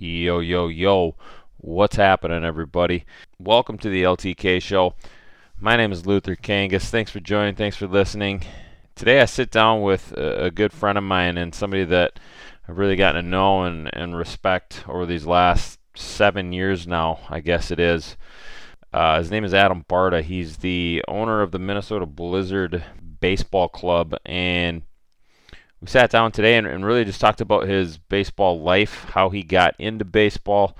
Yo, yo, yo. What's happening, everybody? Welcome to the LTK show. My name is Luther Kangas. Thanks for joining. Thanks for listening. Today I sit down with a, good friend of mine and somebody that I've really gotten to know and, and respect over these last seven years now, I guess it is. Uh, his name is Adam Barta. He's the owner of the Minnesota Blizzard Baseball Club, and we sat down today and, and, really just talked about his baseball life, how he got into baseball.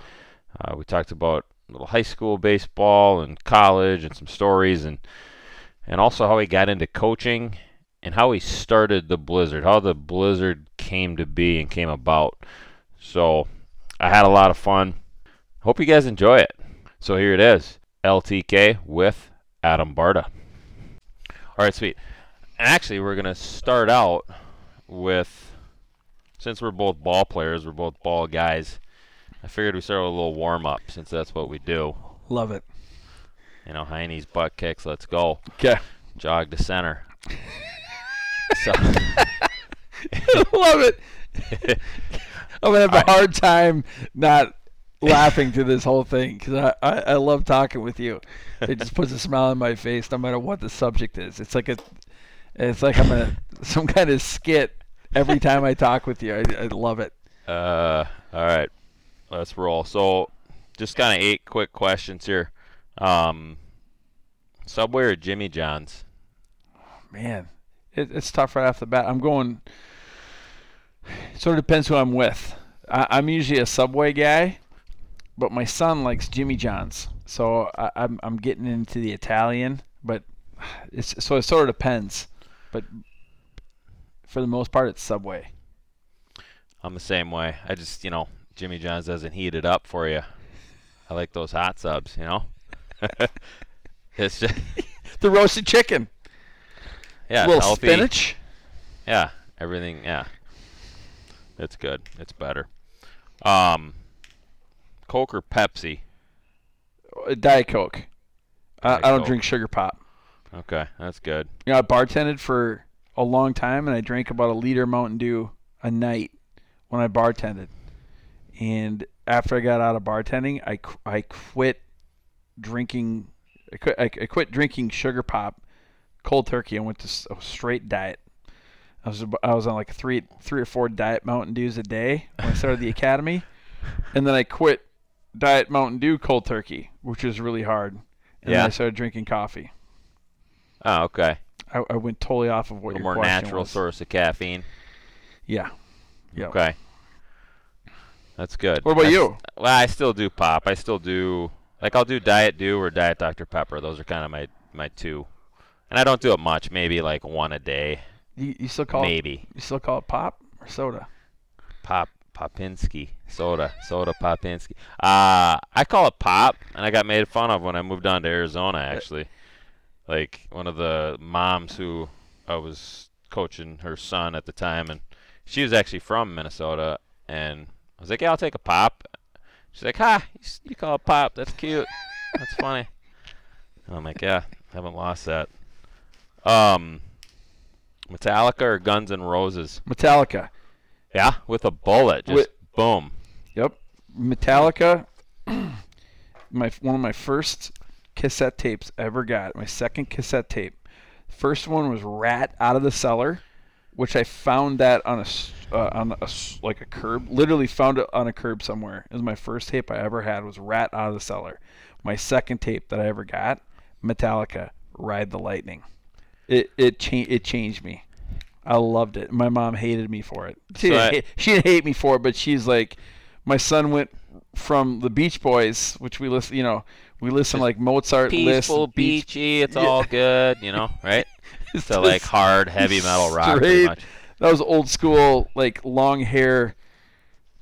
Uh, we talked about little high school baseball and college and some stories, and and also how he got into coaching and how he started the Blizzard, how the Blizzard came to be and came about. So I had a lot of fun. Hope you guys enjoy it. So here it is, LTK with Adam Barta. All right, sweet. Actually, we're gonna start out with since we're both ball players, we're both ball guys. I figured we start with a little warm up since that's what we do. Love it. You know, high knees butt kicks. Let's go. Okay. Jog to center. so. Love it. I'm gonna have a hard time not laughing through this whole thing because I, I, I love talking with you. It just puts a smile on my face no matter what the subject is. It's like a it's like I'm a some kind of skit every time I talk with you. I, I love it. Uh, all right, let's roll. So, just kind of eight quick questions here. Um, Subway or Jimmy John's? Man, it, it's tough right off the bat. I'm going. It sort of depends who I'm with. I, I'm usually a Subway guy, but my son likes Jimmy John's, so I, I'm I'm getting into the Italian. But it's so it sort of depends. But for the most part, it's Subway. I'm the same way. I just, you know, Jimmy John's doesn't heat it up for you. I like those hot subs, you know. it's just the roasted chicken. Yeah, a little healthy. spinach. Yeah, everything. Yeah, it's good. It's better. Um, Coke or Pepsi? Uh, Diet Coke. I, I don't Coke. drink sugar pop. Okay, that's good. You know, I bartended for a long time, and I drank about a liter of Mountain Dew a night when I bartended. And after I got out of bartending, I, I quit drinking. I quit, I, quit drinking sugar pop, cold turkey, and went to a straight diet. I was I was on like three three or four diet Mountain Dews a day when I started the academy, and then I quit diet Mountain Dew cold turkey, which was really hard. And Yeah. then I started drinking coffee. Oh, okay. I, I went totally off of A what little your more question natural was. source of caffeine. Yeah. Yeah. Okay. That's good. What about I s- you? Well, I still do pop. I still do like I'll do Diet Dew or Diet Dr Pepper. Those are kind of my my two. And I don't do it much. Maybe like one a day. You, you still call it, Maybe you still call it pop or soda? pop Popinski soda soda Popinski. Uh I call it pop, and I got made fun of when I moved on to Arizona. Actually, like one of the moms who I was coaching her son at the time, and she was actually from Minnesota, and I was like, "Yeah, I'll take a pop." She's like, "Ha, you, call it pop? That's cute. That's funny." And I'm like, "Yeah, I haven't lost that." Um, Metallica or Guns N' Roses? Metallica. Yeah, with a bullet, just Wi- boom. Yep. Metallica. my one of my first cassette tapes ever got. My second cassette tape. First one was Ratt Out of the Cellar, which I found that on a uh, on a like a curb. Literally found it on a curb somewhere. It was my first tape I ever had. Was Ratt Out of the Cellar. My second tape that I ever got, Metallica, Ride the Lightning. It it changed it changed me. I loved it. My mom hated me for it. She, So didn't, I- hate, she didn't hate me for it, but she's like, my son went from the Beach Boys, which we listen, you know, we listen like Mozart Peaceful, list, Beach, beachy, it's Yeah. all good, you know, right? To like hard, heavy metal rock, straight- much. That was old school, like long hair,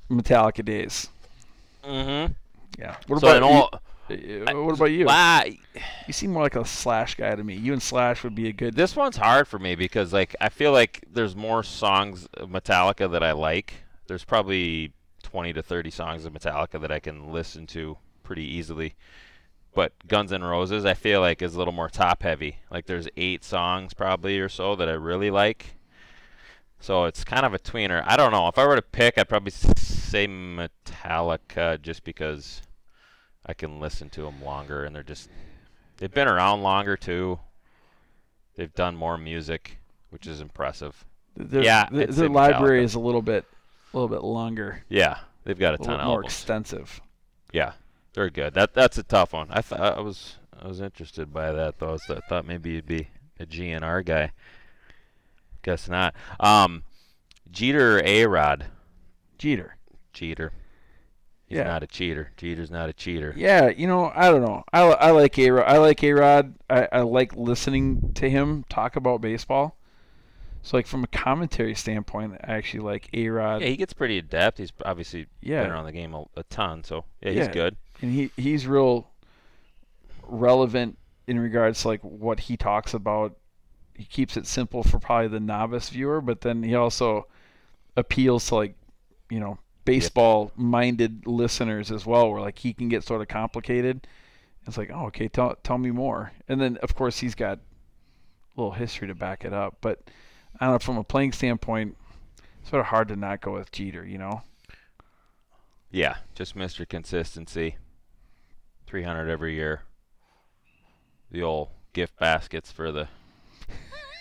Metallica days. Mm-hmm. Yeah. What So about all, you? Uh, What about you? You seem more like a Slash guy to me. You and Slash would be a good. this one's hard for me because like I feel like there's more songs of Metallica that I like. There's probably 20 to 30 songs of Metallica that I can listen to pretty easily. But Guns N' Roses, I feel like is a little more top heavy. Like there's eight songs probably or so that I really like. So it's kind of a tweener. I don't know. If I were to pick, I'd probably say Metallica just because I can listen to them longer, and they're just they've been around longer too. They've done more music, which is impressive. Their, Yeah, their, their library Metallica. is a little bit, a little bit longer, Yeah, they've got a a ton of more albums. extensive. Yeah, they're good. That that's a tough one. I thought I was I was interested by that though. So I thought maybe you'd be a GNR guy. Guess not. Um, Jeter or A Rod? Jeter. Jeter. He's Yeah. not a cheater. Jeter's not a cheater. Yeah, you know, I don't know. I, I like A Rod. I like A Rod. I, I like listening to him talk about baseball. So, like from a commentary standpoint, I actually like A Rod. Yeah, he gets pretty adept. He's obviously Yeah. been around the game a, a ton, so yeah, he's Yeah. good. And he he's real relevant in regards to like what he talks about. He keeps it simple for probably the novice viewer, but then he also appeals to like you know baseball minded listeners as well, where like he can get sort of complicated. It's like, oh, okay, tell tell me more. And then of course he's got a little history to back it up, but I don't know from a playing standpoint, it's sort of hard to not go with Jeter, you know. Yeah, just Mr. Consistency. 300 every year. The old gift baskets for the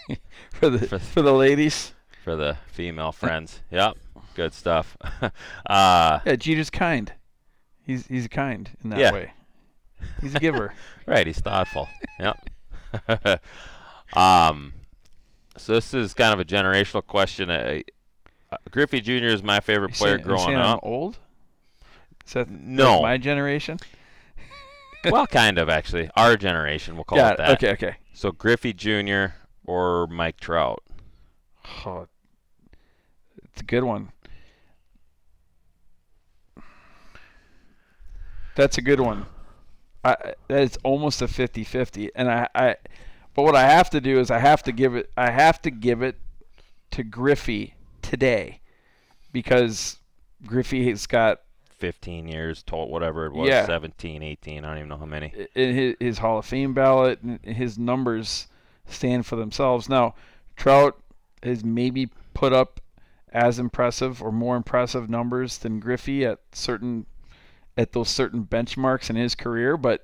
For the For- for the ladies. for the female friends. Yep, good stuff. uh, Yeah, Jeter's kind. He's he's kind in that Yeah. way. He's a giver. right, he's thoughtful. Yep. um, so this is kind of a generational question. Uh, uh, Griffey Jr. is my favorite player saying- growing saying I'm up. old? Is that No. my generation? Well, kind of actually. Our generation, we'll call yeah. it that. Okay. Okay. So Griffey Jr. or Mike Trout. Oh, it's a good one. That's a good one. I, that is almost a 50-50 and I, I but what I have to do is I have to give it I have to give it to Griffey today because Griffey has got 15 years, told whatever it was, Yeah. 17, 18, I don't even know how many. in his, his Hall of Fame ballot, his numbers stand for themselves. Now, Trout has maybe put up as impressive or more impressive numbers than Griffey at certain at those certain benchmarks in his career, but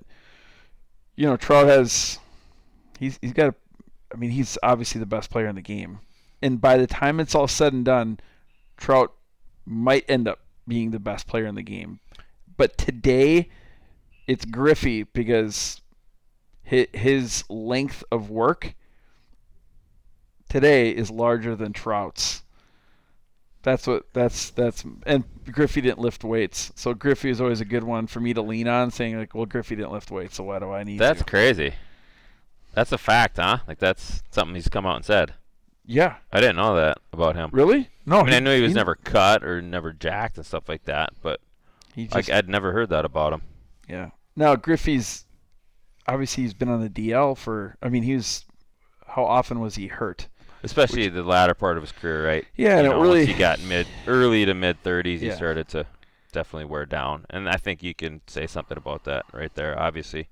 you know, Trout has he's he's got a, I mean, he's obviously the best player in the game. And by the time it's all said and done, Trout might end up being the best player in the game. But today it's Griffey because his length of work today is larger than Trout's. That's what that's that's and Griffey didn't lift weights, so Griffey is always a good one for me to lean on, saying like, well, Griffey didn't lift weights, so why do I need That's to? crazy. That's a fact, huh? Like that's something he's come out and said. Yeah, I didn't know that about him. really? No, I mean, I knew he was never cut or never jacked and stuff like that, but He just, like I'd never heard that about him. yeah. Now Griffey's obviously he's been on the DL for. I mean, he was. How often was he hurt? Especially the latter part of his career, right? Yeah, and you it know, really- once he got mid, early to mid 30s, he started to definitely wear down, and I think you can say something about that right there. Obviously,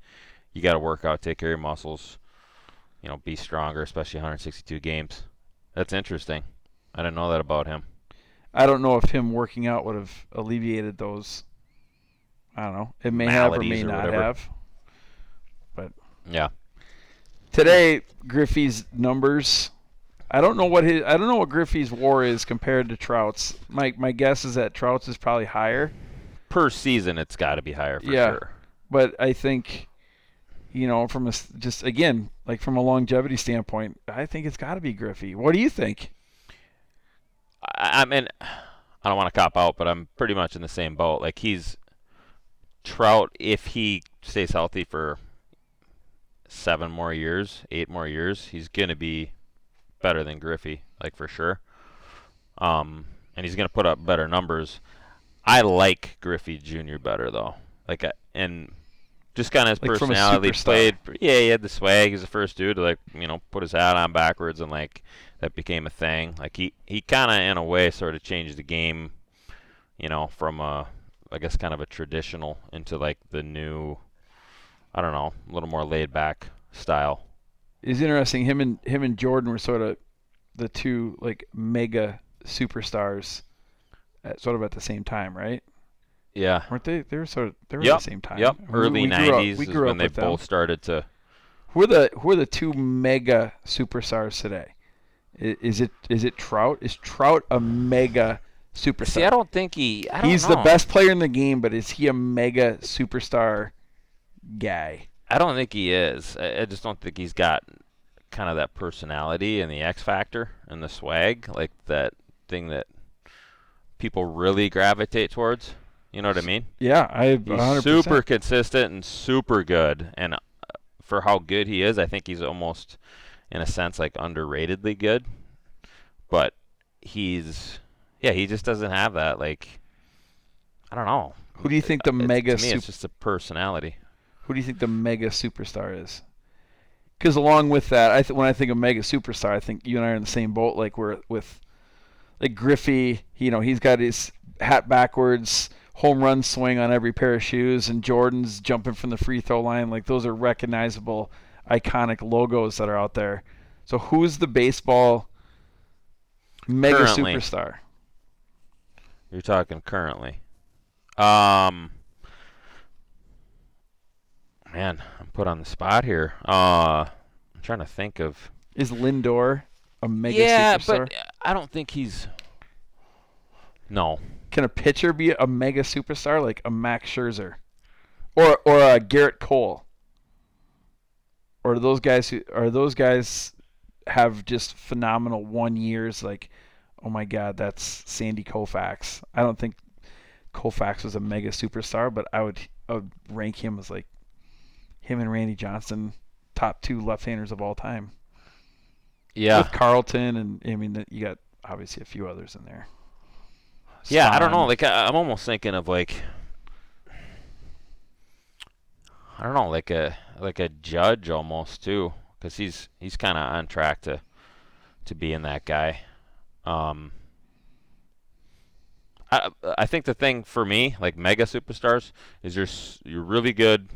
you got to work out, take care of your muscles, you know, be stronger, especially 162 games. That's interesting. I didn't know that about him. I don't know if him working out would have alleviated those. I don't know. It may have or may or not whatever. have. But yeah. Today, Griffey's numbers. I don't know what his. I don't know what Griffey's WAR is compared to Trout's. My my guess is that Trout's is probably higher, Per season, it's got to be higher for Yeah. sure. but I think, you know, from a just again like from a longevity standpoint, I think it's got to be Griffey. What do you think? I, I mean, I don't want to cop out, but I'm pretty much in the same boat. Like he's Trout, if he stays healthy for seven more years, eight more years, he's gonna be better than Griffey, like for sure. Um, and he's gonna put up better numbers. I like Griffey Jr. better though. Like, I, and just kind of his Like personality. Played, yeah, he had the swag. He's the first dude to like, you know, put his hat on backwards and like that became a thing. Like he, he kind of in a way sort of changed the game, you know, from a, I guess kind of a traditional into like the new, I don't know, a little more laid back style. It's interesting. Him and him and Jordan were sort of the two like mega superstars, at, sort of at the same time, right? Yeah. weren't they? They were sort of they were Yep, at the same time. Yep. We- Early we grew up- 90s we is when up they with them. both started to. Who are the who are the two mega superstars today? Is it is it Trout? Is Trout a mega superstar? See, I don't think he. I don't He's know. the best player in the game, but is he a mega superstar guy? I don't think he is. I, I just don't think he's got kind of that personality and the X factor and the swag, like that thing that people really gravitate towards. You know what I mean? Yeah, I He's 100%. super consistent and super good. And uh, for how good he is, I think he's almost, in a sense, like underratedly good. But he's, yeah, he just doesn't have that. Like, I don't know. Who do you think the It's- mega to me, sup- it's just a personality. Who do you think the mega superstar is? Because along with that, I th- when I think of mega superstar, I think you and I are in the same boat. Like we're with, like Griffey. You know, he's got his hat backwards, home run swing on every pair of shoes, and Jordan's jumping from the free throw line. Like those are recognizable, iconic logos that are out there. So who's the baseball mega Currently. superstar? You're talking currently. Um, man, I'm put on the spot here. Uh, I'm trying to think of. Is Lindor a mega yeah, superstar? but I don't think he's. No, Can a pitcher be a mega superstar like a Max Scherzer, or or a Gerrit Cole? Or those guys who are those guys have just phenomenal one years? Like, oh my God, that's Sandy Koufax. I don't think Koufax was a mega superstar, but I would I would rank him as like him and Randy Johnson, top two left-handers of all time. yeah, With Carlton and I mean you got obviously a few others in there. Yeah. I don't know. Like I, I'm almost thinking of like. I don't know, like a like a Judge almost too, because he's he's kind of on track to to being that guy. Um, I I think the thing for me, like mega superstars, is you're you're really good,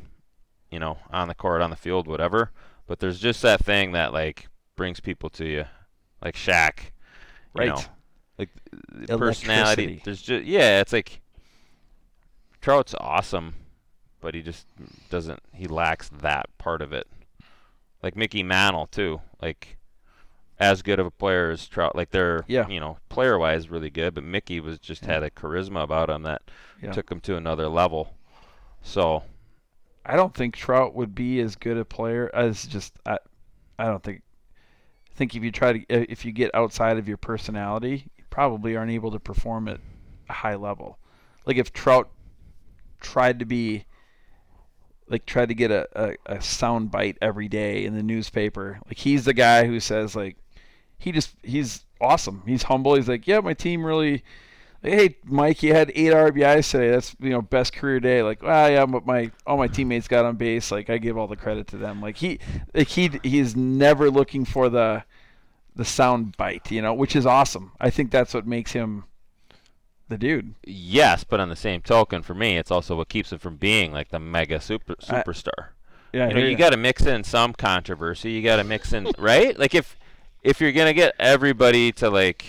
you know, on the court, on the field, whatever. But there's just that thing that like brings people to you, like Shaq, you Right. know, like personality. There's just yeah, it's like Trout's awesome, but he just doesn't. He lacks that part of it. Like Mickey Mantle too, like as good of a player as Trout. Like they're Yeah. you know player wise really good, but Mickey was just had a charisma about him that Yeah. took him to another level. So I don't think Trout would be as good a player as just I. I don't think. I think if you try to if you get outside of your personality, probably aren't able to perform at a high level. Like if Trout tried to be like tried to get a, a, a sound bite every day in the newspaper. Like he's the guy who says like he just he's awesome. He's humble. He's like, yeah, my team really. Hey, Mike, you had eight RBIs today. That's you know best career day. Like, ah, yeah, but my all my teammates got on base. Like, I give all the credit to them. Like he, like he, he's never looking for the, the sound bite. You know, which is awesome. I think that's what makes him, the dude. yes, but on the same token, for me, it's also what keeps him from being like the mega super I- superstar. Yeah, I you know, hear you got to mix in some controversy. You got to mix in, right? Like if if you're gonna get everybody to like,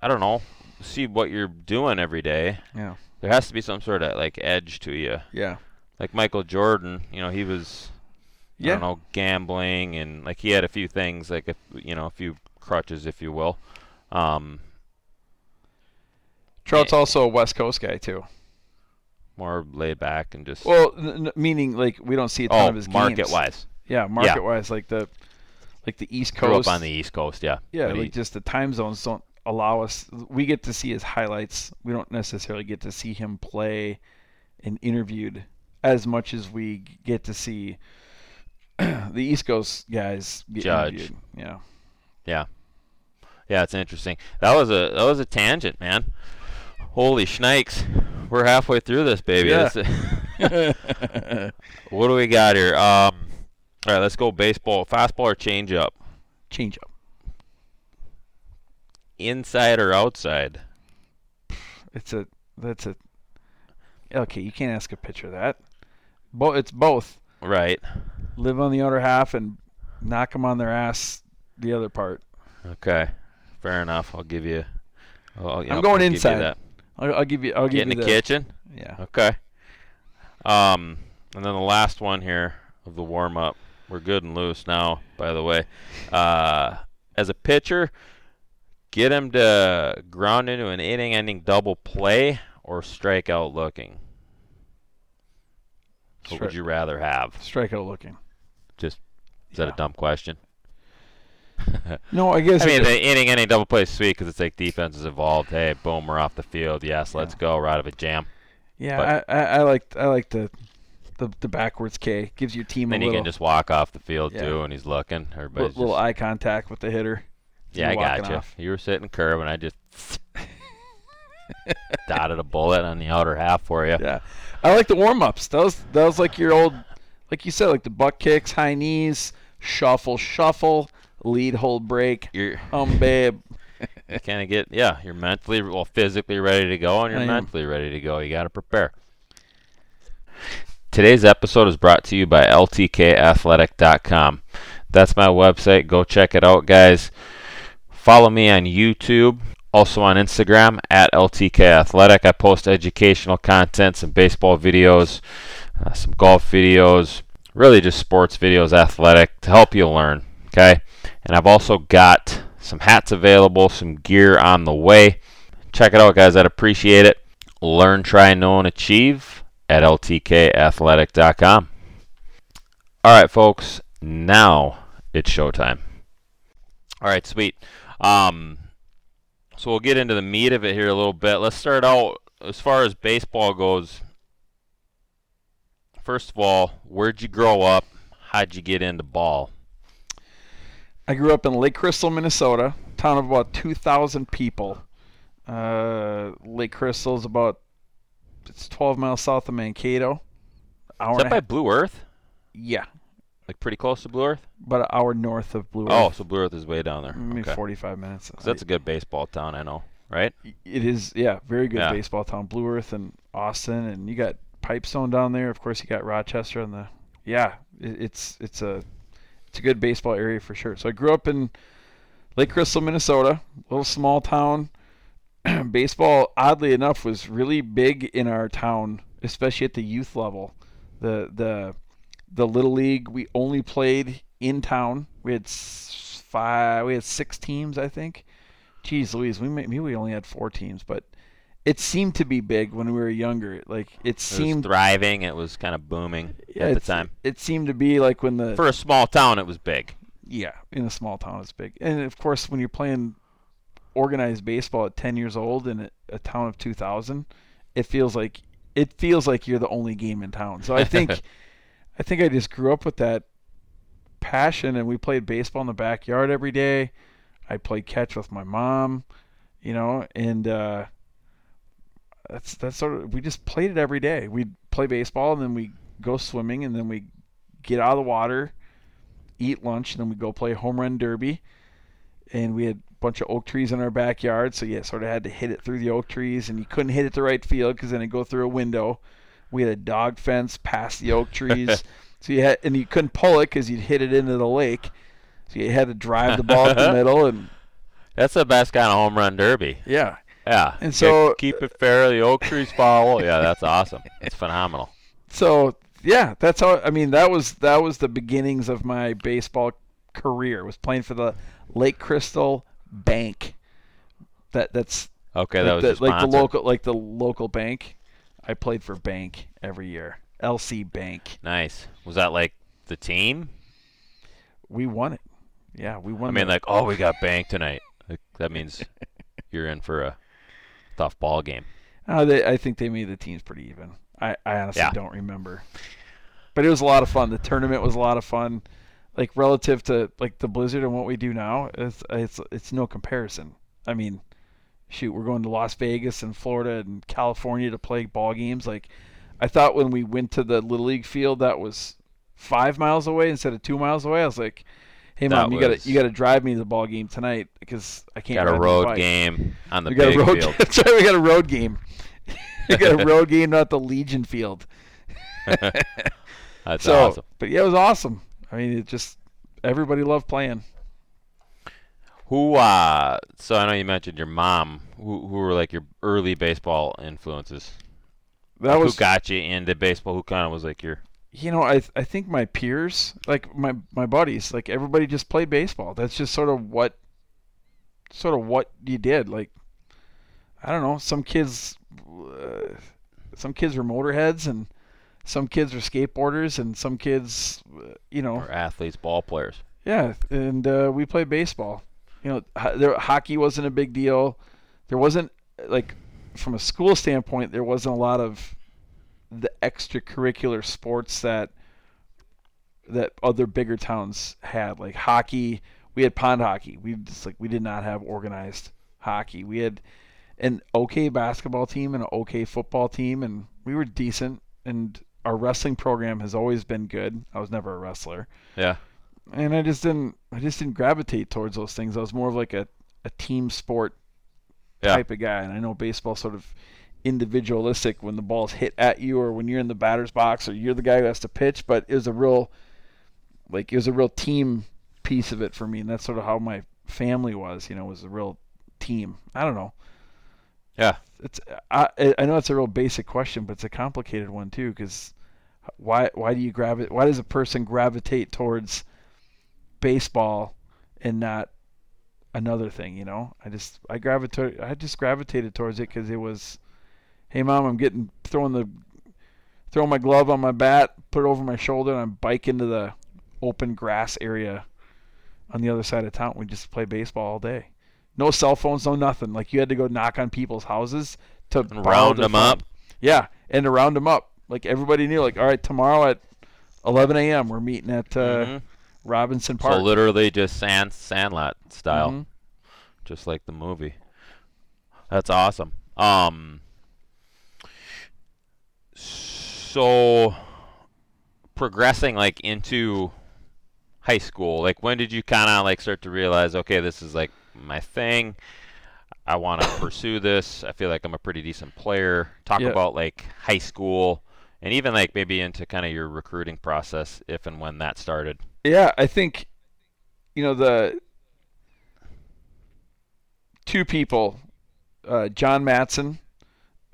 I don't know, see what you're doing every day, Yeah, there has to be some sort of like edge to you. yeah, Like Michael Jordan, you know, he was, I don't know, gambling and like he had a few things, like a, you know, a few crutches, if you will. Um, Trout's also a West Coast guy too. more laid back and just Well, n- meaning like we don't see a ton oh, of his market games. wise, Yeah, market wise, like the, like the East grew Coast. up on the East Coast, yeah. Yeah, But he- like just the time zones don't allow us. We get to see his highlights. We don't necessarily get to see him play and interviewed as much as we get to see the East Coast guys get Judge. interviewed. Yeah. Yeah, it's interesting. That was a that was a tangent, man. Holy schnikes. We're halfway through this baby. Yeah. This- what do we got here? Um all right, let's go baseball. Fastball or changeup? Change up. Inside or outside? It's a that's a okay. You can't ask a pitcher that. Bo- it's both. Right. Live on the outer half and knock them on their ass the other part. Okay. Fair enough. I'll give you. I'm know, going I'll give you inside. that. I'll, I'll give you. I'll Get give in you the kitchen. Yeah. Okay. Um, and then the last one here of the warm up. We're good and loose now, by the way. Uh, as a pitcher, get him to ground into an inning ending double play or strike out looking. What would you rather have? Strikeout looking. Is that a dumb question? No, I guess. I mean, the inning ending double play is sweet because it's like defense is involved. Hey, boom, we're off the field. Yes, let's Yeah. go. We're out of a jam. yeah, I, I, I like I like the the the backwards K. Gives your team Then a you little can just walk off the field Yeah. too, and he's looking. Everybody's little just, eye contact with the hitter. yeah, I got you. off. You were sitting curve, and I just dotted a bullet on the outer half for you. Yeah, I like the warm ups. That was that was like your old, like you said, like the butt kicks, high knees, shuffle, shuffle, lead, hold, break, You're um, babe. you kind of get yeah. You're mentally well, physically ready to go, and you're I am. mentally ready to go. You got to prepare. Today's episode is brought to you by LTKAthletic.com. That's my website. Go check it out, guys. Follow me on YouTube, also on Instagram at LTK Athletic. I post educational content, some baseball videos, uh, some golf videos, really just sports videos, athletic to help you learn. Okay, and I've also got some hats available, some gear on the way. Check it out, guys. I'd appreciate it. Learn, try, know, and achieve at ltkathletic.com. All right, folks. Now it's showtime. All right, sweet. Um, so we'll get into the meat of it here a little bit. Let's start out as far as baseball goes. First of all, where'd you grow up? How'd you get into ball? I grew up in Lake Crystal, Minnesota, town of about 2,000 people. Uh, Lake Crystal is about it's 12 miles south of Mankato. Hour Is that by Blue Earth? yeah, Like pretty close to Blue Earth? about an hour north of Blue Earth. Oh, so Blue Earth is way down there. maybe Okay. 45 minutes. that's a good baseball town, I know, right? It is, yeah, very good Yeah. baseball town. Blue Earth and Austin, and you got Pipestone down there. Of course, you got Rochester and the, yeah, it, it's it's a it's a good baseball area for sure. So I grew up in Lake Crystal, Minnesota, little small town. baseball, oddly enough, was really big in our town, especially at the youth level. The the the little league we only played in town. We had five, we had six teams, I think. Geez, Louise, we may, maybe we only had four teams, but it seemed to be big when we were younger. Like it It was seemed thriving. It was kind of booming yeah, at the time. It seemed to be like when the For a small town, it was big. yeah, in a small town it's big. And of course when you're playing organized baseball at 10 years old in a, a town of 2000, it feels like it feels like you're the only game in town. So I think I think I just grew up with that passion and we played baseball in the backyard every day. I played catch with my mom, you know, and uh that's that's sort of we just played it every day. We'd play baseball and then we go swimming and then we get out of the water, eat lunch, and then we go play home run derby. And we had a bunch of oak trees in our backyard, so you sort of had to hit it through the oak trees, and you couldn't hit it the right field because then it'd go through a window. We had a dog fence past the oak trees, so you had and you couldn't pull it because you'd hit it into the lake. So you had to drive the ball up the middle, and That's the best kind of home run derby. yeah, Yeah. And so- keep it fair. The oak trees fall. Yeah, that's awesome. It's phenomenal. so yeah, that's how. I mean, that was that was the beginnings of my baseball career. Was playing for the Lake Crystal Bank. That that's Okay, like that was the, like the local like the local bank. I played for Bank every year. LC Bank. Nice. Was that like the team? We won it. Yeah, we won. It. I mean, like, oh, we got bank tonight. Like, that means you're in for a tough ball game. Uh, they, I think they made the teams pretty even. I, I honestly Yeah. don't remember. But it was a lot of fun. The tournament was a lot of fun. Like relative to like the Blizzard and what we do now, it's it's it's no comparison. I mean, shoot, we're going to Las Vegas and Florida and California to play ball games. Like I thought when we went to the little league field that was five miles away instead of two miles away. I was like, Hey mom, you gotta you gotta drive me to the ball game tonight because I can't. Got a road bike." game on the we got a road. field. That's right. We got a road game. we got a road game, not the Legion Field. That's so, awesome. but yeah, it was awesome. I mean, it just everybody loved playing. Who? uh So I know you mentioned your mom. Who, who were like your early baseball influences? That Like, was who got you into baseball? Who kind of was like your you know I I think my peers like my my buddies like everybody just played baseball. That's just sort of what sort of what you did. Like I don't know, some kids uh, some kids were motorheads and some kids were skateboarders and some kids uh, you know or athletes, ball players? Yeah, and uh, we played baseball. You know, ho- there, hockey wasn't a big deal. There wasn't like from a school standpoint, there wasn't a lot of the extracurricular sports that that other bigger towns had. Like hockey, we had pond hockey. We just like we did not have organized hockey. We had an okay basketball team and an okay football team, and we were decent. And our wrestling program has always been good. I was never a wrestler Yeah. and I just didn't I just didn't gravitate towards those things. I was more of like a, a team sport Yeah. type of guy. And I know baseball sort of individualistic when the ball's hit at you or when you're in the batter's box or you're the guy who has to pitch, but it was a real like it was a real team piece of it for me and that's sort of how my family was, you know, was a real team. I don't know. Yeah. It's I I know it's a real basic question, but it's a complicated one too cuz why why do you gravitate why does a person gravitate towards baseball and not another thing, you know? I just I gravitated I just gravitated towards it cuz it was hey mom, I'm getting throwing the throwing my glove on my bat, put it over my shoulder and I'm bike into the open grass area on the other side of town. We just play baseball all day. No cell phones, no nothing. Like you had to go knock on people's houses to round them phone. up. Yeah, and to round them up. Like everybody knew, like all right, tomorrow at 11 a.m. we're meeting at uh, Mhm. Robinson Park. So literally just sand sandlot style, Mhm. just like the movie. That's awesome. Um. So progressing like into high school, like when did you kind of like start to realize, okay, this is like my thing. I want to pursue this. I feel like I'm a pretty decent player. Talk Yeah. about like high school and even like maybe into kind of your recruiting process if and when that started. Yeah, I think you know the two people, uh, John Matson,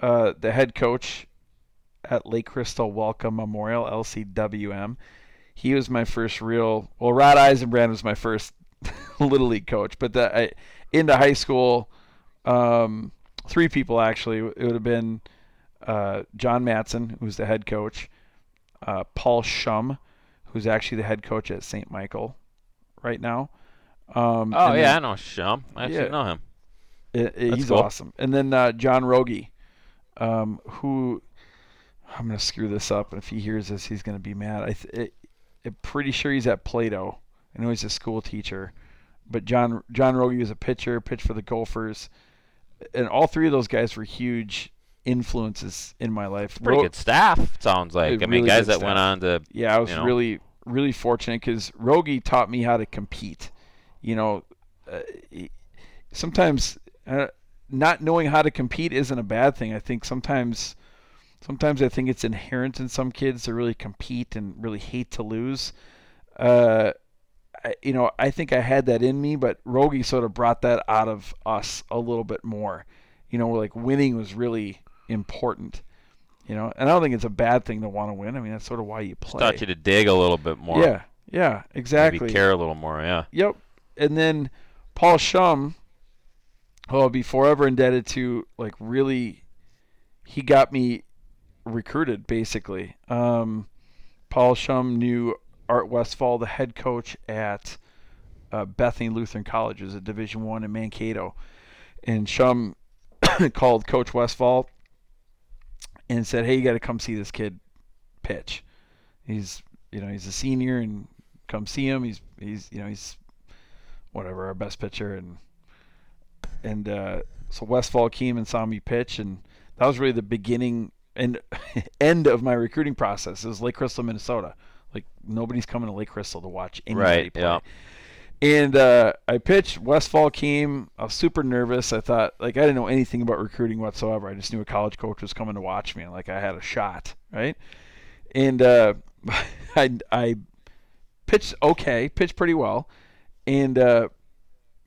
uh, the head coach at Lake Crystal Wellcome Memorial (LCWM). He was my first real. Well, Rod Eisenbrand was my first little league coach, but the, I, into high school, um, three people actually. It would have been uh, John Matson, who's the head coach, uh, Paul Shum, who's actually the head coach at St. Michael right now. Um, Oh yeah, I know Shum. I actually Yeah. know him. I- I- That's he's cool. awesome. And then uh, John Rogie, um, who I'm gonna screw this up, and if he hears this, he's gonna be mad. I th- it, I'm pretty sure he's at Plato. I know he's a school teacher, but John John Rogie was a pitcher, pitched for the Gophers, and all three of those guys were huge influences in my life. Pretty Ro- good staff. Sounds like. I mean, really guys that went on to. yeah, I was you know. really really fortunate because Rogie taught me how to compete. You know, uh, sometimes uh, not knowing how to compete isn't a bad thing. I think sometimes sometimes I think it's inherent in some kids to really compete and really hate to lose. Uh, I, you know, I think I had that in me, but Rogie sort of brought that out of us a little bit more. You know, like winning was really important. You know, and I don't think it's a bad thing to want to win. I mean, that's sort of why you play. Taught you to dig a little bit more. Yeah, yeah, exactly. Maybe care a little more. Yeah. Yep. And then Paul Shum, who I'll be forever indebted to, like really, he got me recruited basically. Um, Paul Shum knew Art Westfall, the head coach at uh, Bethany Lutheran College, is a Division One in Mankato, and Shum called Coach Westfall and said, "Hey, you got to come see this kid pitch. He's you know he's a senior and come see him. He's he's you know he's whatever our best pitcher and and uh, so Westfall came and saw me pitch and that was really the beginning and end of my recruiting process. is Lake Crystal, Minnesota. Like nobody's coming to Lake Crystal to watch anybody Right, play. yeah. And uh, I pitched. Westfall came. I was super nervous. I thought, like, I didn't know anything about recruiting whatsoever. I just knew a college coach was coming to watch me, and like I had a shot, right? And uh, I I pitched okay, pitched pretty well, and uh,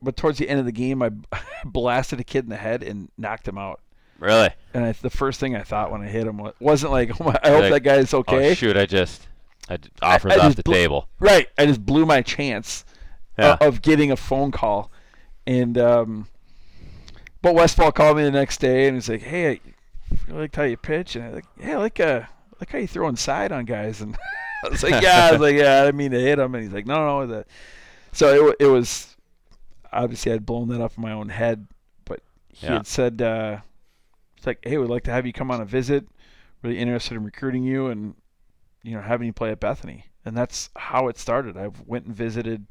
but towards the end of the game, I blasted a kid in the head and knocked him out. Really? And I, the first thing I thought when I hit him wa- wasn't like, oh my, I hope Like, that guy's okay. Oh shoot! I just I offers I off the blew- table. Right. I just blew my chance Yeah. o- of getting a phone call. And um but Westfall called me the next day and he's like, Hey, I really liked how you pitch and I like, Yeah, I like uh I like how you throw inside on guys and I was like, Yeah, I was like, Yeah, I didn't mean to hit him and he's like, No, no, the so it it was obviously I'd blown that up in my own head, but he Yeah. had said uh it's like, Hey, we'd like to have you come on a visit. Really interested in recruiting you and you know, having you play at Bethany. And that's how it started. I went and visited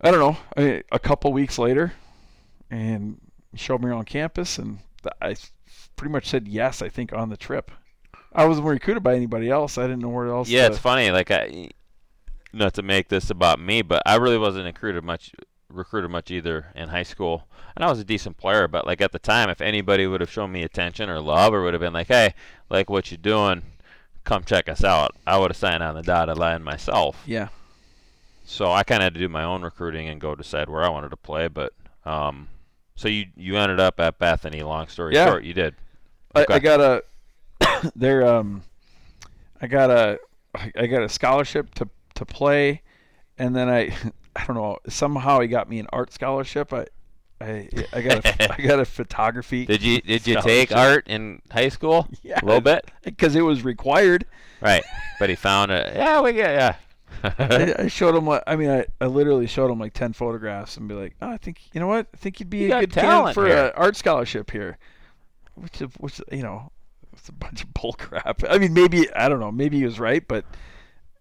I don't know, a couple weeks later and showed me around campus and I pretty much said yes, I think, on the trip. I wasn't recruited by anybody else. I didn't know where else Yeah, to it's funny. Like I, not to make this about me, but I really wasn't recruited much, recruited much either in high school. And I was a decent player, but like at the time, if anybody would have shown me attention or love, or would have been like, "Hey, like what you doing? Come check us out," I would have signed on the dotted line myself. Yeah. So I kind of had to do my own recruiting and go decide where I wanted to play. But um, so you you ended up at Bethany. Long story Yeah. short, you did. I, I got a there um I got a I got a scholarship to to play and then I I don't know somehow he got me an art scholarship I I I got a, I got a photography Did you did you take art in high school? Yeah. A little bit. because it was required Right. But he found it. Yeah, we get yeah. I, I showed him what I mean I, I literally showed him like 10 photographs and be like oh I think you know what I think you'd be You a good talent for an art scholarship here which is- which you know it's a bunch of bull crap I mean maybe I don't know maybe he was right but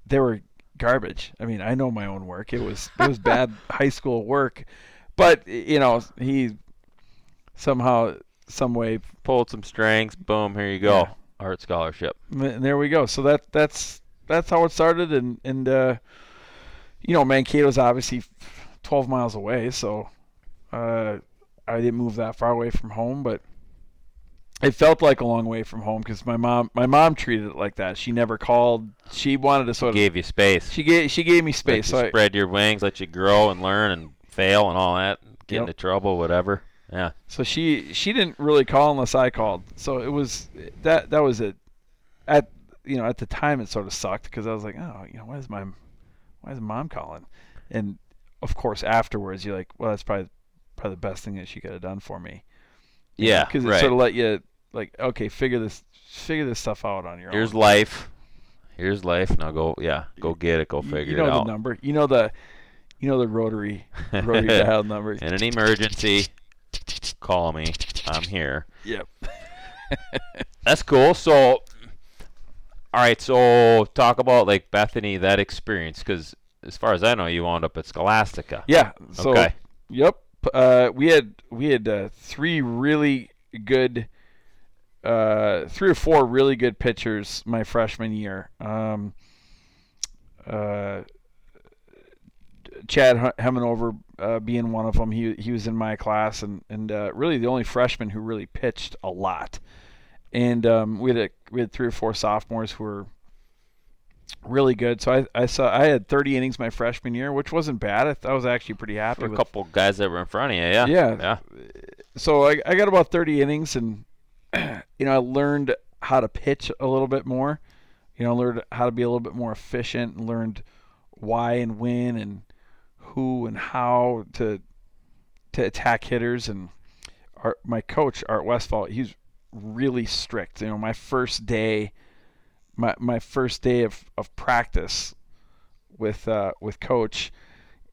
they were garbage I mean I know my own work it was it was bad high school work but you know he somehow some way Pulled some strings. Boom. Here you go. Yeah. Art scholarship. and there we go. So that that's that's how it started, and and uh, you know Mankato's obviously 12 miles away, so uh, I didn't move that far away from home, but it felt like a long way from home because my mom my mom treated it like that. She never called. She wanted to sort of Gave you space. she gave she gave me space. Let you So I, spread your wings. Let you grow and learn and fail and all that. Get Yep. into trouble, whatever. Yeah. So she she didn't really call unless I called. So it was that that was it. At you know at the time it sort of sucked because I was like oh you know why is my why is mom calling? And of course afterwards you're like well that's probably probably the best thing that she could have done for me. Yeah. Because it right. sort of let you like okay figure this figure this stuff out on your Here's own. Here's life. Here's life. Now go. Yeah. Go get it. Go You- figure you know it the number. You know the you know the rotary rotary dial number. In an emergency, call me. I'm here. Yep. That's cool. So, all right. So, talk about like Bethany that experience, because as far as I know, you wound up at Scholastica. Yeah. So Okay. Yep. Uh, we had we had uh, three really good, uh, three or four really good pitchers my freshman year. Um, uh, Chad Hemanover uh, being one of them. He he was in my class and and uh, really the only freshman who really pitched a lot. And um, we had a, we had three or four sophomores who were really good. So I, I saw I had 30 innings my freshman year, which wasn't bad. I, th- I was actually pretty happy For a with couple guys that were in front of you. Yeah. Yeah. Yeah. so I, I got about 30 innings and you know I learned how to pitch a little bit more. You know learned how to be a little bit more efficient and learned why and when and who and how to to attack hitters. And our, my coach Art Westfall he's really strict. You know my first day my my first day of, of practice with uh, with coach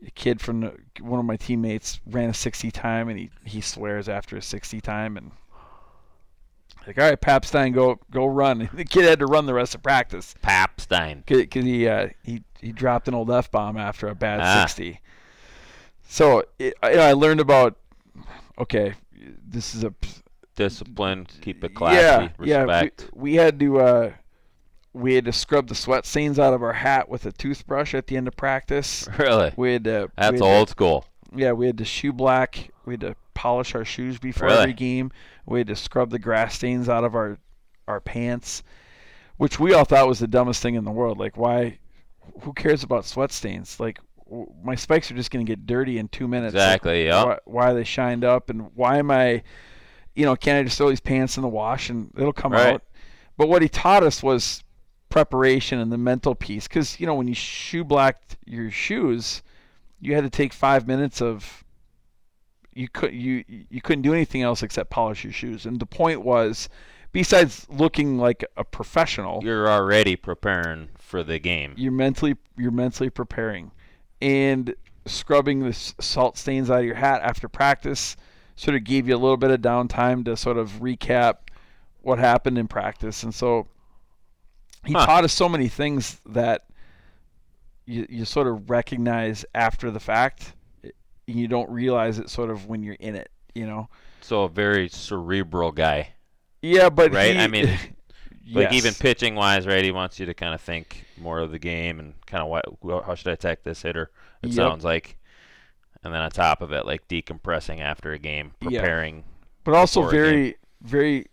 a kid from the, one of my teammates ran a 60 time and he, he swears after a 60 time and like all right Papstein go go run the kid had to run the rest of practice Papstein. because he uh, he he dropped an old f bomb after a bad Ah. 60 so it, I, I learned about okay this is a Discipline. Keep it classy. yeah Respect. yeah we, we had to uh, we had to scrub the sweat stains out of our hat with a toothbrush at the end of practice really. we had to we That's had to- old school. yeah, we had to shoe black. We had to polish our shoes before Really? every game. We had to scrub the grass stains out of our our pants, which we all thought was the dumbest thing in the world. Like, why? Who cares about sweat stains? Like, w- my spikes are just going to get dirty in two minutes. Like, Exactly. Yeah. why, why are they shined up and why am I, you know, can I just throw these pants in the wash and it'll come Right. out? But what he taught us was preparation and the mental piece. Because, you know, when you shoe blacked your shoes, you had to take five minutes of. You could you you couldn't do anything else except polish your shoes, and the point was, besides looking like a professional, You're already preparing for the game. you're mentally you're mentally preparing and scrubbing the salt stains out of your hat after practice sort of gave you a little bit of downtime to sort of recap what happened in practice and so he Huh. taught us so many things that you, you sort of recognize after the fact you don't realize it sort of when you're in it you know So a very cerebral guy, yeah but right? he- I mean, like even pitching wise, right? He wants you to kind of think more of the game and kind of what, how should I attack this hitter? It Yep. sounds like, and then on top of it, like decompressing after a game, Yeah. preparing. but also very, very,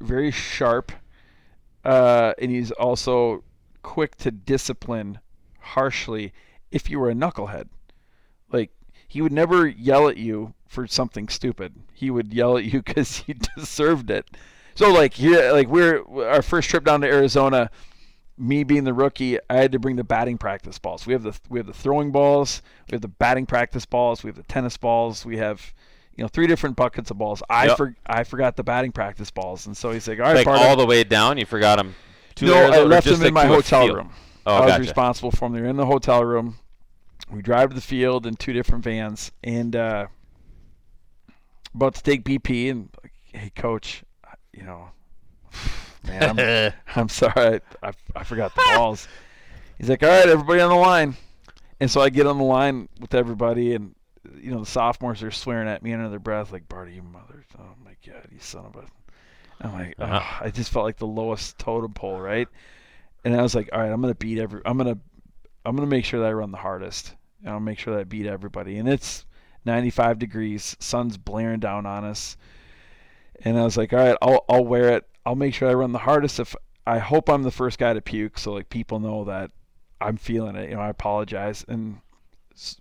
very sharp. Uh, and he's also quick to discipline harshly if you were a knucklehead. He would never yell at you for something stupid. He would yell at you because he deserved it. So like here, like we're our first trip down to Arizona. Me being the rookie, I had to bring the batting practice balls. We have the we have the throwing balls, we have the batting practice balls, we have the tennis balls, we have you know three different buckets of balls. I Yep. for, I forgot the batting practice balls, and so he's like, all right, Like Bardo." all the way down, you forgot them. To no, Arizona, I left them in like my hotel field? room. Oh, I was gotcha. responsible for them. They're in the hotel room. We drive to the field in two different vans, and uh, about to take BP. And like, hey, coach, you know, man, I'm, I'm sorry, I, I, I forgot the balls. He's like, all right, everybody on the line. And so I get on the line with everybody, and you know the sophomores are swearing at me under their breath, like, "Barty, you mother! Oh my God, you son of a!" I'm like, Uh-huh. I just felt like the lowest totem pole, right? And I was like, all right, I'm gonna beat every. I'm gonna, I'm gonna make sure that I run the hardest. And I'll make sure that I beat everybody. And it's 95 degrees, sun's blaring down on us. And I was like, all right, I'll, I'll wear it. I'll make sure I run the hardest. If I hope I'm the first guy to puke, so like people know that I'm feeling it. You know, I apologize. And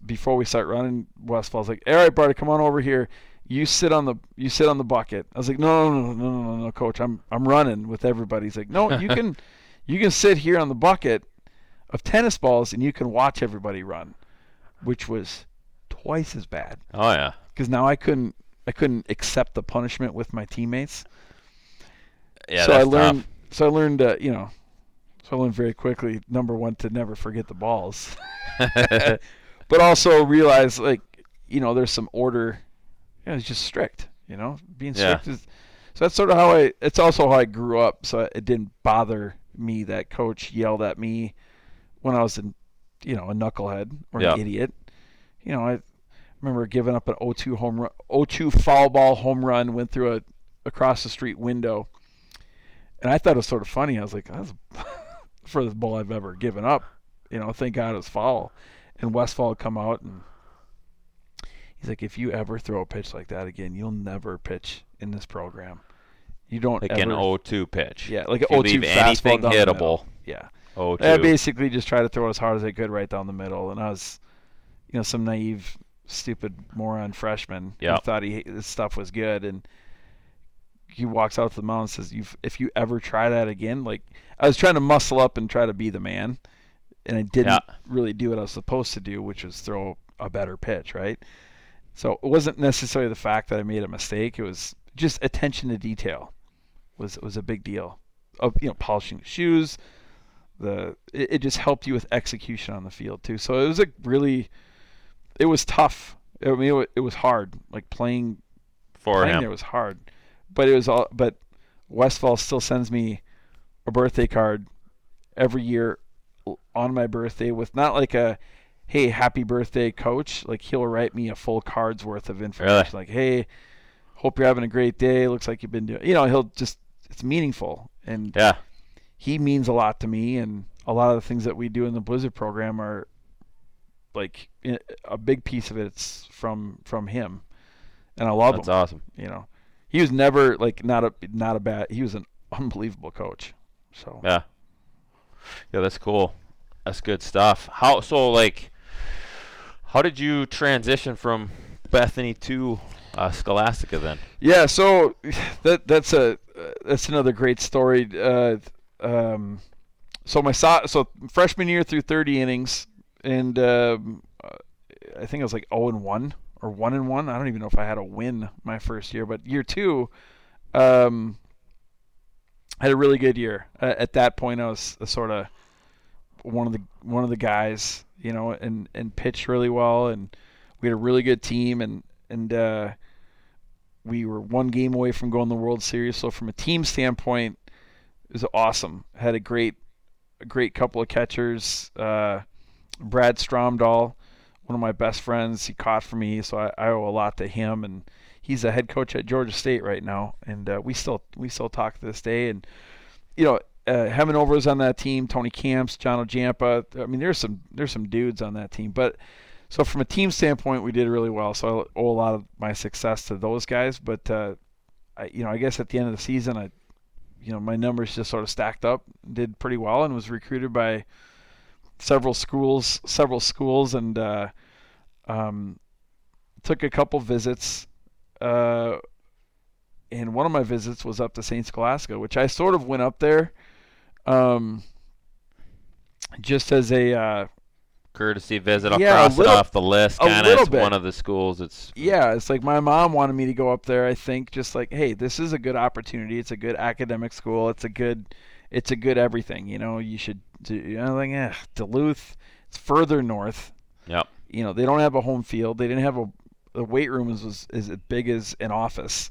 before we start running, Westfall's like, all right, Barty, come on over here. You sit on the you sit on the bucket. I was like, no, no, no, no, no, no, no, coach. I'm I'm running with everybody. He's like, no, you can you can sit here on the bucket of tennis balls and you can watch everybody run, which was twice as bad Oh yeah. because now I couldn't I couldn't accept the punishment with my teammates. Yeah, so I learned tough. so I learned uh, you know so I learned very quickly number one to never forget the balls, but also realize like you know there's some order. You know, it's just strict. You know, being Yeah. strict is. So that's sort of how I. It's also how I grew up. So it didn't bother me that coach yelled at me when I was in, you know, a knucklehead or Yeah. an idiot. You know, I remember giving up an 0-2 home run, 0-2 foul ball home run, went through a across the street window, and I thought it was sort of funny. I was like, "That's the furthest ball I've ever given up." You know, thank God it was foul. And Westfall come out and he's like, "If you ever throw a pitch like that again, you'll never pitch in this program. You don't like ever." an 0-2 pitch. yeah, like If an you 0-2 leave fastball anything hittable, Yeah. 0-2. I basically just tried to throw as hard as I could right down the middle, and I was, you know, some naive, stupid moron freshman who thought he this stuff was good, and he walks out to the mound and says, "You, if you ever try that again, like I was trying to muscle up and try to be the man, and I didn't Yeah. really do what I was supposed to do, which was throw a better pitch, right? So it wasn't necessarily the fact that I made a mistake; it was just attention to detail was was a big deal. Of you know, polishing the shoes, the it, it just helped you with execution on the field too. So it was a really, it was tough. I mean, it, it was hard. Like playing for playing him. it was hard, but it was all. But Westfall still sends me a birthday card every year on my birthday with not like a hey happy birthday coach like he'll write me a full card's worth of information Really? like hey hope you're having a great day looks like you've been doing you know he'll just it's meaningful and Yeah. He means a lot to me and a lot of the things that we do in the blizzard program are like a big piece of it's from from him and i love it. That's him awesome. you know he was never like not a not a bad he was an unbelievable coach so Yeah. Yeah, that's cool. That's good stuff. How so like How did you transition from Bethany to uh, Scholastica then? Yeah, so that that's a uh, that's another great story. Uh, um, so my so, so freshman year through 30 innings, and um, I think I was like 0 and 1 or 1 and 1. I don't even know if I had a win my first year, but year two, um, I had a really good year. Uh, at that point, I was sort of one of the one of the guys, you know, and and pitched really well, and we had a really good team, and and uh, we were one game away from going to the World Series. So from a team standpoint, was awesome. Had a great a great couple of catchers. Uh, Brad Stromdahl, one of my best friends, he caught for me, so I, I, owe a lot to him. And he's a head coach at Georgia State right now, and uh, we still we still talk to this day. And you know, uh, Hemanover was on that team. Tony Camps, John Ojampa. I mean, there's some there's some dudes on that team, but. So from a team standpoint, we did really well. So I owe a lot of my success to those guys. But uh, I, you know, I guess at the end of the season, I, you know, my numbers just sort of stacked up, did pretty well, and was recruited by several schools, several schools, and uh, um, took a couple visits. Uh, and one of my visits was up to St. Scholastica, which I sort of went up there, um, just as a uh, courtesy visit. I'll yeah, cross little, it off the list. Kind of one of the schools. It's yeah. It's like my mom wanted me to go up there. I think just like, hey, this is a good opportunity. It's a good academic school. It's a good, it's a good everything. You know, you should. Do, you know, like eh, Duluth. It's further north. Yep. You know, they don't have a home field. They didn't have a. The weight room is was as big as an office,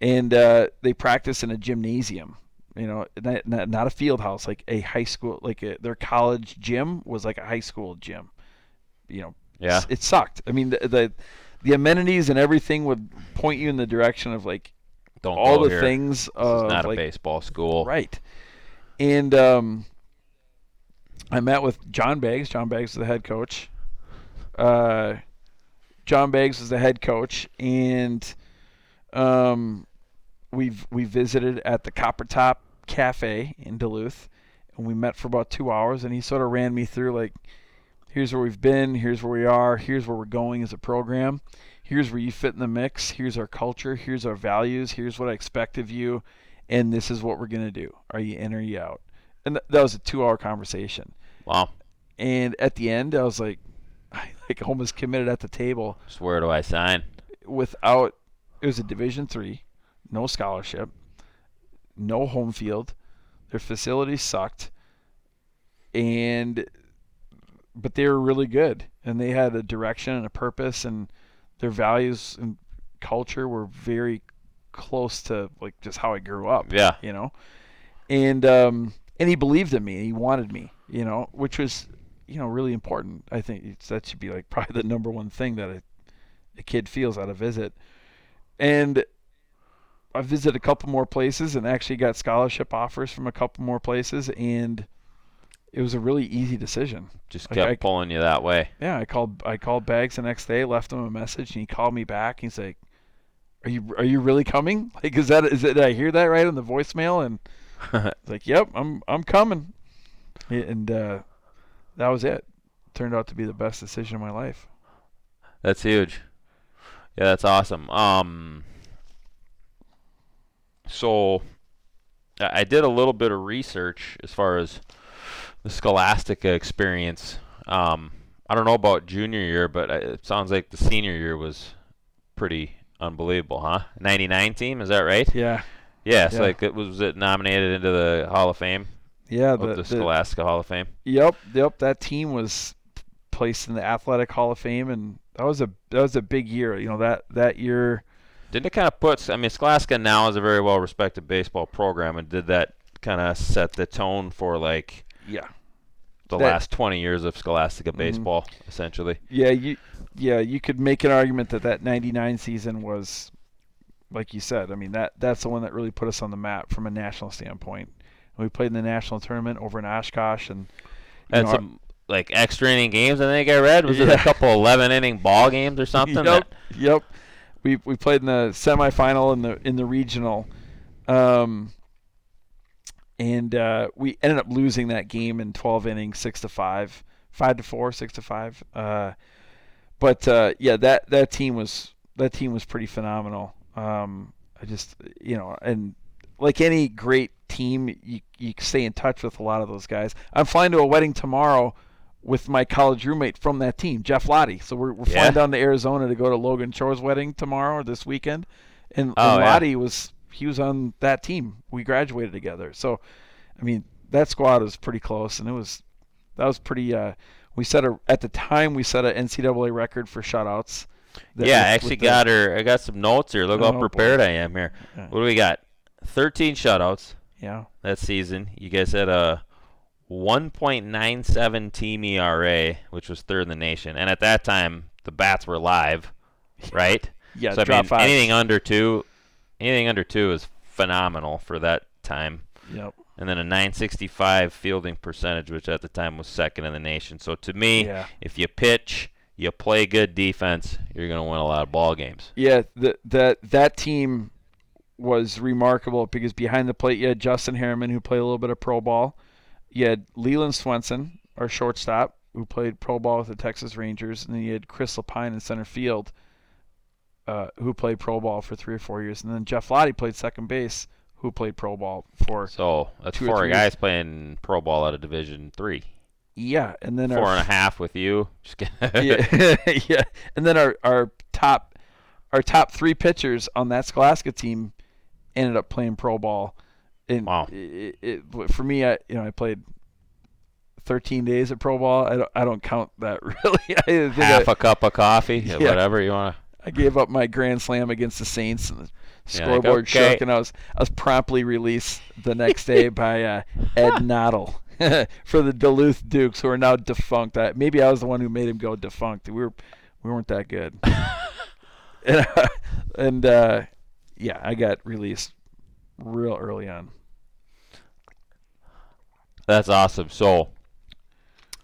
and uh, they practice in a gymnasium you know, not, not a field house, like a high school, like a, their college gym was like a high school gym. You know, yeah, it sucked. I mean, the, the, the amenities and everything would point you in the direction of like Don't all the here. things. This is not like, a baseball school, right? And um, I met with John Baggs. John Baggs is the head coach. Uh, John Baggs is the head coach, and um, we've we visited at the Copper Top cafe in Duluth, and we met for about two hours. And he sort of ran me through like, here's where we've been, here's where we are, here's where we're going as a program, here's where you fit in the mix, here's our culture, here's our values, here's what I expect of you, and this is what we're gonna do. Are you in or are you out? And th- that was a two-hour conversation. Wow. And at the end, I was like, I like almost committed at the table. Just where do I sign? Without, it was a Division three, no scholarship no home field. Their facilities sucked, and but they were really good, and they had a direction and a purpose, and their values and culture were very close to like just how I grew up. Yeah, you know, and um, and he believed in me, and he wanted me, you know, which was you know really important. I think that should be like probably the number one thing that a, a kid feels at a visit, and I visited a couple more places and actually got scholarship offers from a couple more places, and it was a really easy decision. Just kept I, pulling you that way. Yeah, I called I called Baggs the next day, left him a message, and he called me back. He's like, "Are you are you really coming? Like, is that is it? Did I hear that right on the voicemail?" And like, "Yep, I'm I'm coming." And uh, that was it. Turned out to be the best decision of my life. That's huge. Yeah, that's awesome. Um, so I did a little bit of research as far as the Scholastica experience. Um, I don't know about junior year, but it sounds like the senior year was pretty unbelievable, huh? 99 team, is that right? Yeah. Yeah, so yeah. like it was, was it nominated into the Hall of Fame? Yeah, the, the Scholastica the, Hall of Fame. Yep, yep. That team was placed in the Athletic Hall of Fame, and that was a that was a big year. You know that that year didn't it kind of put? I mean, Scholastica now is a very well respected baseball program, and did that kind of set the tone for like yeah the that, last 20 years of Scholastica mm-hmm. baseball, mm-hmm. essentially. Yeah, you yeah you could make an argument that that '99 season was, like you said. I mean that that's the one that really put us on the map from a national standpoint. And we played in the national tournament over in Oshkosh and and know, some like extra inning games. I think I read was yeah. it a couple 11 inning ball games or something? Yep. That, yep we we played in the semifinal in the in the regional, um, and uh, we ended up losing that game in 12 innings, six to five, five to four, six to five. Uh, but uh, yeah, that that team was that team was pretty phenomenal. Um, I just you know, and like any great team, you you stay in touch with a lot of those guys. I'm flying to a wedding tomorrow with my college roommate from that team, Jeff Lottie. So we're, we're Yeah. flying down to Arizona to go to Logan Chore's wedding tomorrow or this weekend, and, Oh, and yeah. Lottie was he was on that team. We graduated together. So, I mean, that squad was pretty close, and it was that was pretty. Uh, we set a at the time we set a NCAA record for shutouts. Yeah, I actually with the- got her. I got some notes here. Look Oh, how boy. prepared I am here. Yeah. What do we got? 13 shutouts yeah. that season. You guys had a 1.97 team ERA, which was third in the nation. And at that time, the bats were live, right? Yeah, so I mean, anything under two, anything under two is phenomenal for that time. Yep. And then a 965 fielding percentage, which at the time was second in the nation. So to me, Yeah. if you pitch, you play good defense, you're going to win a lot of ball games. Yeah, the, that that team was remarkable because behind the plate you had Justin Harriman who played a little bit of pro ball. You had Leland Swenson, our shortstop, who played pro ball with the Texas Rangers, and then you had Chris Lapine in center field, uh, who played pro ball for three or four years, and then Jeff Lottie played second base, who played pro ball for So that's Two four guys playing pro ball out of Division Three. yeah, and then Four our and a half with you. Just kidding. yeah, yeah. And then our, our top our top three pitchers on that Scholastica team ended up playing pro ball. And Wow. it, it, for me, I you know I played 13 days of pro ball. I don't I don't count that really. I think half I, a cup of coffee, Yeah. whatever you want. I gave up my grand slam against the Saints and the You're like, scoreboard "Okay." shook, and I was I was promptly released the next day by uh, Ed Nottle for the Duluth Dukes, who are now defunct. I, maybe I was the one who made him go defunct. We were we weren't that good, and, uh, and uh, yeah, I got released real early on. That's awesome. So,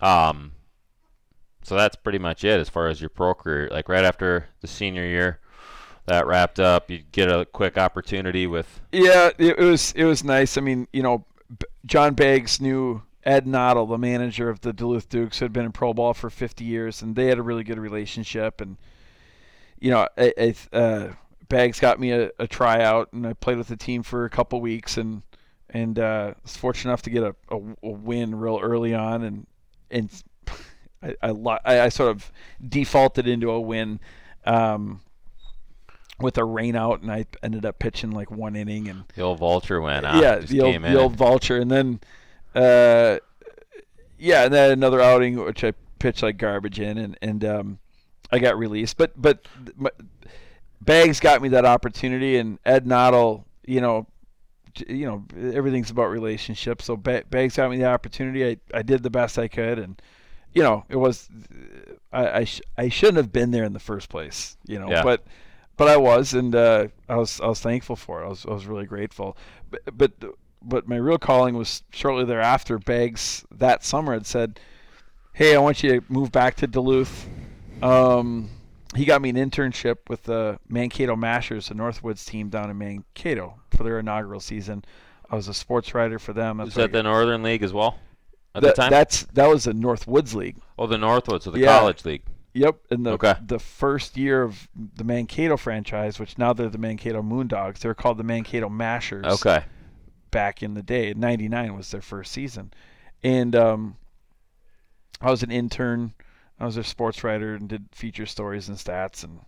um, so that's pretty much it as far as your pro career. Like right after the senior year, that wrapped up. You get a quick opportunity with Yeah, it, was it was nice. I mean, you know, John Baggs knew Ed Nottle, the manager of the Duluth Dukes, who had been in pro ball for 50 years, and they had a really good relationship. And you know, I, I, uh, Baggs got me a, a tryout, and I played with the team for a couple weeks, and and uh, was fortunate enough to get a, a, a win real early on, and and I, I lo- I I sort of defaulted into a win. Um, with a rainout, and I ended up pitching like one inning, and the old vulture went out. yeah, the old, the old vulture, and then, uh, yeah, and then another outing which I pitched like garbage in, and and um, I got released. But but my, Baggs got me that opportunity, and Ed Nottle, you know, you know, everything's about relationships. So Baggs got me the opportunity. I I did the best I could, and you know, it was I I, sh- I shouldn't have been there in the first place, you know, Yeah. but but I was, and uh, I was I was thankful for it. I was I was really grateful. But but but my real calling was shortly thereafter. Baggs that summer had said, "Hey, I want you to move back to Duluth." Um, he got me an internship with the Mankato Mashers, the Northwoods team down in Mankato for their inaugural season. I was a sports writer for them. Was That's where that the Northern League as well? At that, the time? That's that was the Northwoods League. oh, the Northwoods, so the Yeah. college league. Yep, in the Okay. the first year of the Mankato franchise, which now they're the Mankato Moondogs. They're called the Mankato Mashers. Okay. Back in the day, '99 was their first season, and um, I was an intern. I was a sports writer and did feature stories and stats, and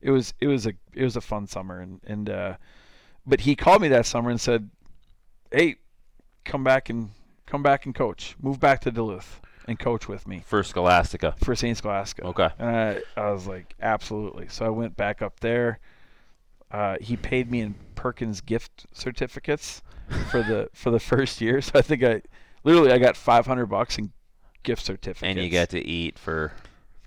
it was it was a it was a fun summer. And and uh, but he called me that summer and said, "Hey, come back and come back and coach. Move back to Duluth and coach with me For Scholastica. for St. Scholastica." Okay. And I, I was like, absolutely. So I went back up there. Uh, he paid me in Perkins gift certificates for the for the first year. So I think I literally I got 500 bucks in gift certificates. And you got to eat for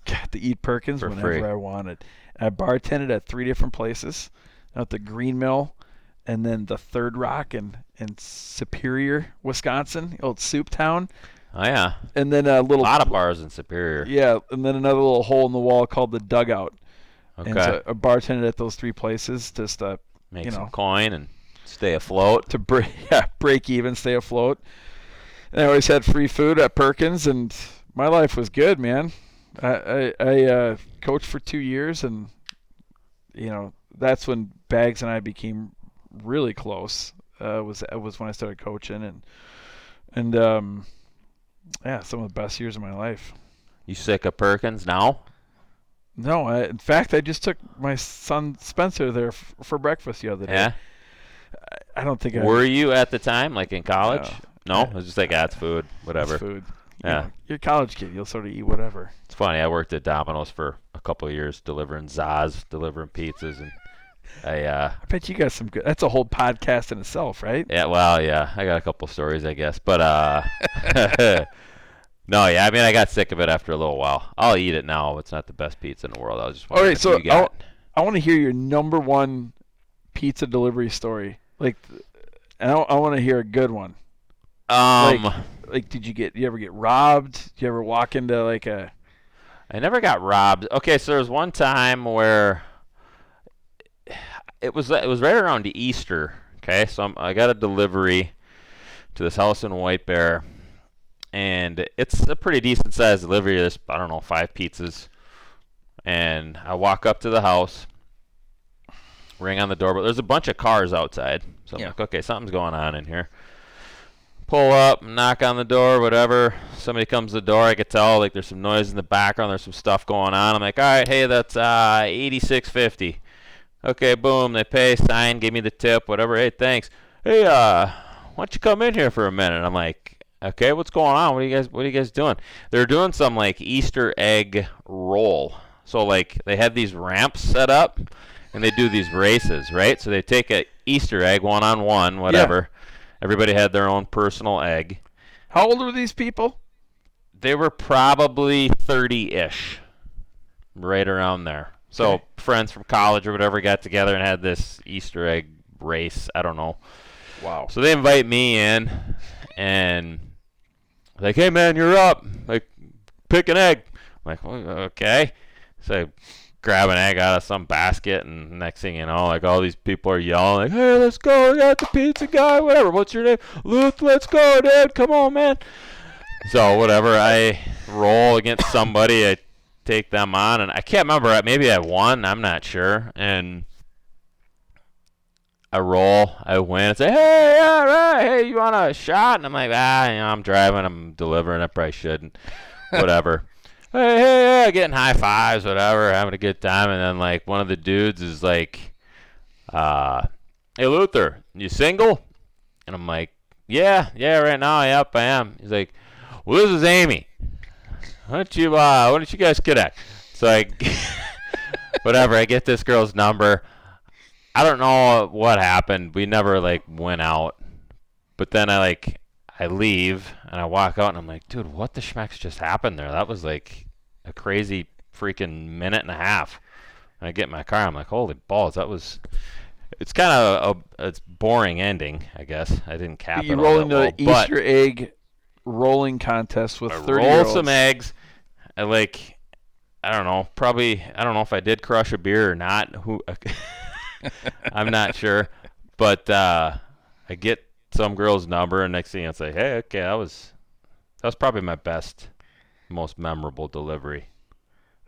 got to eat Perkins whenever free. I wanted. And I bartended at three different places, at the Green Mill, and then the Third Rock in in Superior, Wisconsin, old Soup Town, Oh yeah. and then a A little lot of bars in Superior. yeah, and then another little hole in the wall called the Dugout. Okay. And so I bartended at those three places just uh, Make you some coin and stay afloat. to break yeah, break even, stay afloat. And I always had free food at Perkins, and my life was good, man. I I, I uh, coached for two years, and you know that's when Baggs and I became really close. Uh, was was when I started coaching, and and um, yeah, some of the best years of my life. You sick of Perkins now? No, I, in fact, I just took my son Spencer there f- for breakfast the other day. Yeah. I, I don't think I Were you at the time, like in college? No. No, it was just like, ah, it's food, whatever. It's food. You Yeah. know, you're a college kid. You'll sort of eat whatever. It's funny. I worked at Domino's for a couple of years, delivering Zaz, delivering pizzas, and I, uh, I bet you got some good. That's a whole podcast in itself, right? yeah, well, yeah, I got a couple stories, I guess, but uh, no, yeah, I mean, I got sick of it after a little while. I'll eat it now. It's not the best pizza in the world. I was just All right, so you got. I want to hear your number one pizza delivery story. Like, and I, I want to hear a good one. Um, like- Like, did you get? You ever get robbed? Did you ever walk into like a? I never got robbed. Okay, so there was one time where it was it was right around Easter. Okay, so I'm, I got a delivery to this house in White Bear, and it's a pretty decent sized delivery. There's I don't know five pizzas, and I walk up to the house, ring on the door, but there's a bunch of cars outside. So I'm Yeah. like, okay, something's going on in here. Pull up, knock on the door, whatever. Somebody comes to the door. I could tell like there's some noise in the background. There's some stuff going on. I'm like, all right, hey, that's uh, 86.50. Okay, boom. They pay, sign, give me the tip, whatever. Hey, thanks. Hey, uh, why don't you come in here for a minute? I'm like, okay, what's going on? What are you guys? What are you guys doing? They're doing some like Easter egg roll. So like they have these ramps set up, and they do these races, right? So they take a Easter egg one on one, whatever. Everybody had their own personal egg. How old were these people? They were probably 30-ish, right around there. So Okay. friends from college or whatever got together and had this Easter egg race. I don't know. Wow. So they invite me in, and like, hey man, you're up. Like, pick an egg. I'm like, "Well, okay. So grab an egg out of some basket, and next thing you know, like all these people are yelling, like, hey, let's go. We got the pizza guy. Whatever. What's your name? Luke. Let's go, dude. Come on, man. So whatever. I roll against somebody. I take them on, and I can't remember. Maybe I won. I'm not sure. And I roll, I win, and say, hey, all right, hey, you want a shot? And I'm like, ah, you know, I'm driving, I'm delivering, I probably shouldn't. Whatever. hey, hey, hey, getting high fives, whatever, having a good time. And then, like, one of the dudes is like, uh, hey, Luther, you single? And I'm like, yeah, yeah, right now, yep, I am. He's like, well, this is Amy. Why don't you, uh, why don't you guys connect? So I, whatever, I get this girl's number. I don't know what happened. We never like went out. But then I like I leave and I walk out and I'm like, dude, what the schmecks just happened there? That was like a crazy freaking minute and a half. And I get in my car, I'm like, holy balls, that was. It's kind of a, it's boring ending, I guess. I didn't cap you it all roll into well, the Easter egg rolling contest with I 30 roll some eggs. I like, I don't know, probably, I don't know if I did crush a beer or not. Who, I'm not sure, but uh, I get some girl's number, and next thing I say, hey, okay, that was, that was probably my best, most memorable delivery.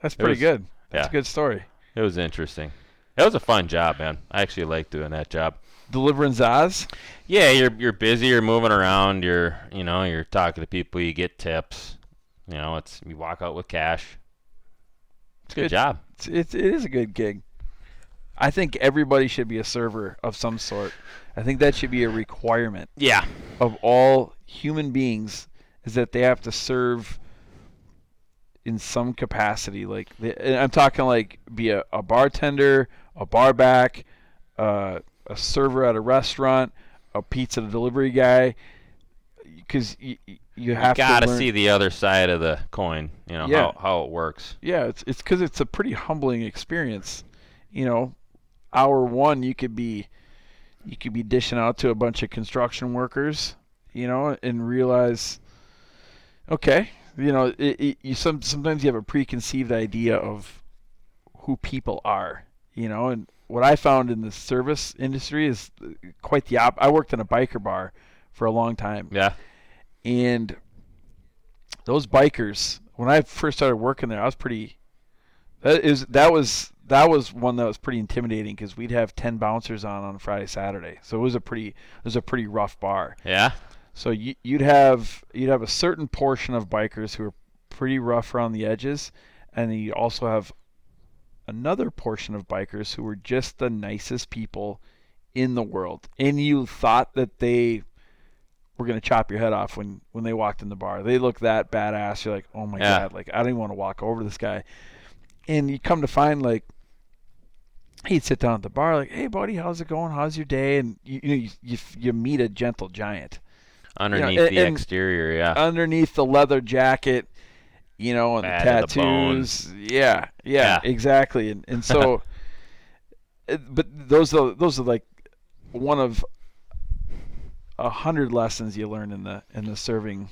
That's pretty was- good. That's yeah. a good story. It was interesting. It was a fun job, man. I actually like doing that job. Delivering Zaz. Yeah, you're you're busy, you're moving around, you're you know, you're talking to people, you get tips. You know, it's you walk out with cash. It's a good Good. job. It's, it's it is a good gig. I think everybody should be a server of some sort. I think that should be a requirement Yeah. of all human beings is that they have to serve in some capacity. Like they, I'm talking like be a, a bartender, a barback, uh, a server at a restaurant, a pizza delivery guy. Because you, you have you gotta to see the other side of the coin, you know, Yeah. how, how it works. Yeah, it's it's because it's a pretty humbling experience. You know, hour one you could be you could be dishing out to a bunch of construction workers, you know, and realize, okay, you know, it, it, you some sometimes you have a preconceived idea of who people are, you know, and what I found in the service industry is quite the op. I worked in a biker bar for a long time, Yeah. and those bikers when I first started working there, I was pretty. That is that was that was one that was pretty intimidating because we'd have ten bouncers on on Friday Saturday, so it was a pretty it was a pretty rough bar. Yeah. So you, you'd have you'd have a certain portion of bikers who are pretty rough around the edges, and then you also have another portion of bikers who were just the nicest people in the world, and you thought that they were gonna chop your head off when when they walked in the bar. They look that badass. You're like, oh my Yeah. god, like I don't even want to walk over this guy. And you come to find like he'd sit down at the bar like, hey buddy, how's it going? How's your day? And you you know, you, you, you meet a gentle giant Underneath and- the and- exterior, yeah. underneath the leather jacket, you know, and Bad the to the tattoos. Yeah, yeah, Yeah. exactly. And and so, eh, but those are those are like one of a hundred lessons you learn in the in the serving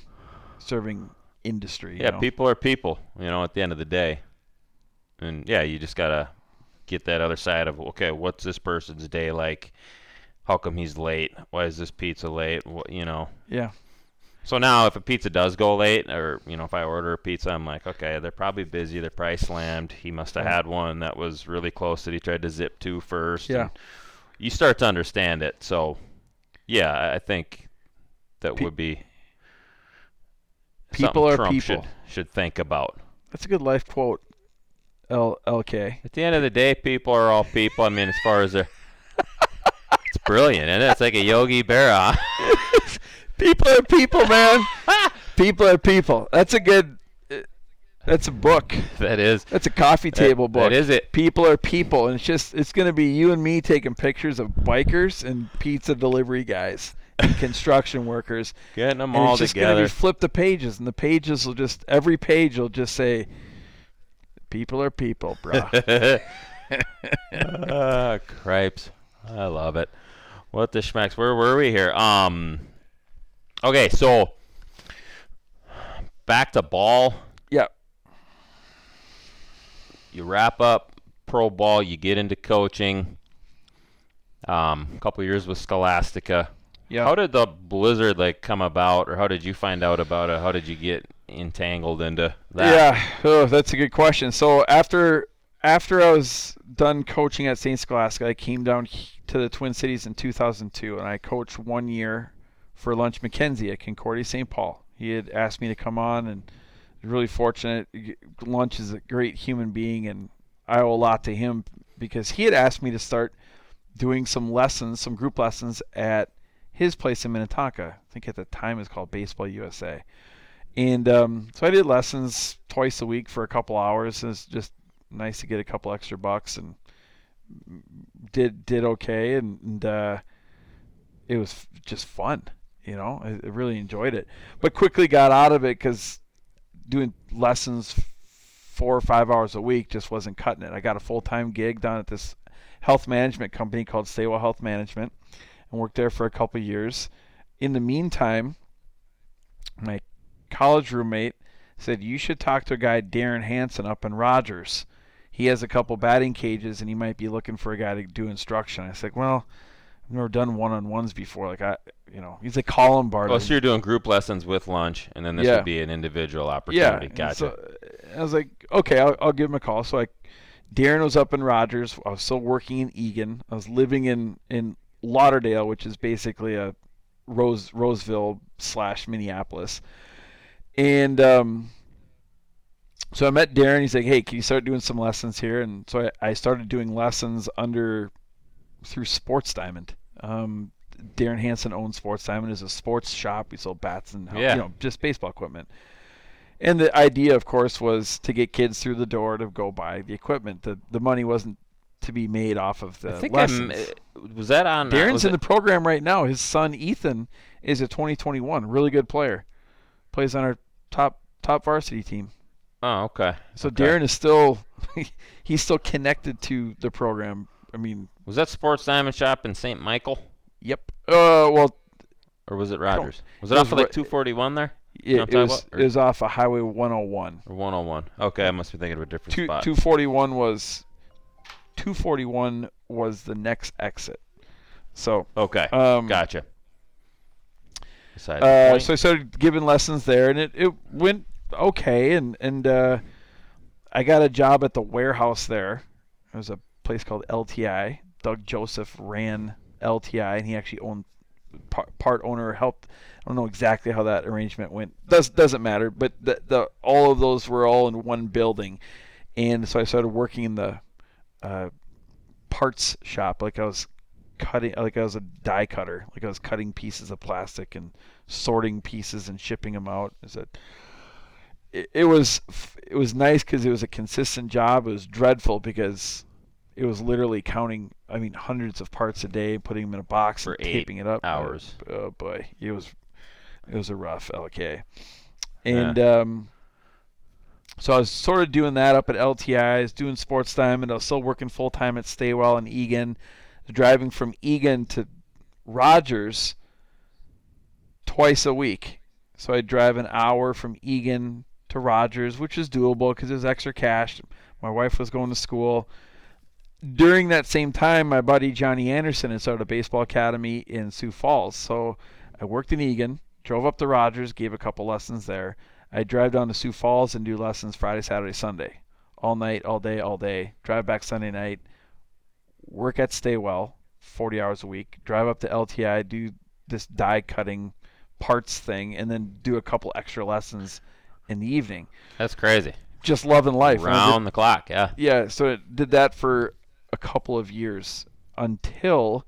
serving industry. you yeah, know? people are people, you know, at the end of the day. And yeah, you just gotta get that other side of okay, what's this person's day like? How come he's late? Why is this pizza late? What you know? Yeah, So now, if a pizza does go late, or you know, if I order a pizza, I'm like, okay, they're probably busy. They're probably slammed. He must have had one that was really close that he tried to zip to first. Yeah. and You start to understand it. So, yeah, I- I think that Pe- would be People are Trump people. Should, should think about. that's a good life quote. L LK. At the end of the day, people are all people. I mean, as far as they're, it's brilliant, isn't it? It's like a Yogi Berra. People are people, man. people are people. That's a good. That's a book. that is. That's a coffee table book. That is it. People are people, and it's just it's gonna be you and me taking pictures of bikers and pizza delivery guys and construction workers, Getting them and all it's just gonna together. be flip the pages, and the pages will just every page will just say, "People are people, bro." Ah, cripes. I love it. What the schmacks? Where were we here? Um. Okay, so back to ball. yeah, You wrap up pro ball. You get into coaching. Um, a couple years with Scholastica. yeah. How did the blizzard like come about, or how did you find out about it? How did you get entangled into that? Yeah, oh, that's a good question. So after after I was done coaching at St. Scholastica, I came down to the Twin Cities in 2002, and I coached one year for Lunch McKenzie at Concordia St. Paul. He had asked me to come on, and really fortunate. Lunch is a great human being, and I owe a lot to him because he had asked me to start doing some lessons, some group lessons at his place in Minnetonka. I think at the time it was called Baseball USA. And um, so I did lessons twice a week for a couple hours. It was just nice to get a couple extra bucks and did did okay. And, and uh, it was just fun, you know. I, I really enjoyed it, but quickly got out of it because doing lessons four or five hours a week just wasn't cutting it. I got a full time gig down at this health management company called Staywell Health Management, and worked there for a couple years. In the meantime, my college roommate said you should talk to a guy Darren Hansen up in Rogers. He has a couple batting cages and he might be looking for a guy to do instruction. I said, well, I've never done one-on-ones before. Like I, you know, he's a column bar. Oh, so you're doing group lessons with lunch, and then this Yeah. would be an individual opportunity. and Gotcha. So I was like, okay, I'll, I'll give him a call. So I, Darren was up in Rogers. I was still working in Eagan. I was living in in Lauderdale, which is basically a Rose Roseville slash Minneapolis. And um, so I met Darren. He's like, "Hey, can you start doing some lessons here?" And so I, I started doing lessons under through Sports Diamond. Um, Darren Hansen owns Sports Diamond. is a sports shop. We sell bats and Yeah. you know just baseball equipment. And the idea, of course, was to get kids through the door to go buy the equipment. The the money wasn't to be made off of the I think lessons. I'm, uh, was that on? uh, Darren's in it- the program right now. His son Ethan is a 2021, really good player. Plays on our top top varsity team. Oh, okay. So Okay. Darren is still he's still connected to the program. I mean, Was that Sports Diamond Shop in St. Michael, yep. Uh, well, or was it Rogers? Was it, it off was of like 241 there, it, know it was it was off of Highway 101. or 101? Okay, I must be thinking of a different Two, spot. 241 was 241 was the next exit. So Okay, um, gotcha. Uh, so I started giving lessons there, and it, it went okay, and and uh, I got a job at the warehouse there. It was a place called LTI. Doug Joseph ran LTI, and he actually owned part, part owner helped. I don't know exactly how that arrangement went. Does doesn't matter. But the, the all of those were all in one building, and so I started working in the uh, parts shop. Like I was cutting, like I was a die cutter. Like I was cutting pieces of plastic and sorting pieces and shipping them out. Is that it, it was it was nice because it was a consistent job. It was dreadful because it was literally counting. I mean, hundreds of parts a day, putting them in a box For and taping it up. hours. Oh, boy, it was it was a rough LK. And um, so I was sort of doing that up at LTI. I doing sports time, and I was still working full time at Staywell and Eagan. Driving from Eagan to Rogers twice a week. So I'd drive an hour from Eagan to Rogers, which is doable because it was extra cash. My wife was going to school. During that same time, my buddy Johnny Anderson had started a baseball academy in Sioux Falls. So I worked in Eagan, drove up to Rogers, gave a couple lessons there. I'd drive down to Sioux Falls and do lessons Friday, Saturday, Sunday. All night, all day, all day. Drive back Sunday night, work at Staywell 40 hours a week, drive up to LTI, do this die cutting parts thing, and then do a couple extra lessons in the evening. That's crazy. Just loving life. And I did- Round the clock, yeah. yeah, so it did that for a couple of years until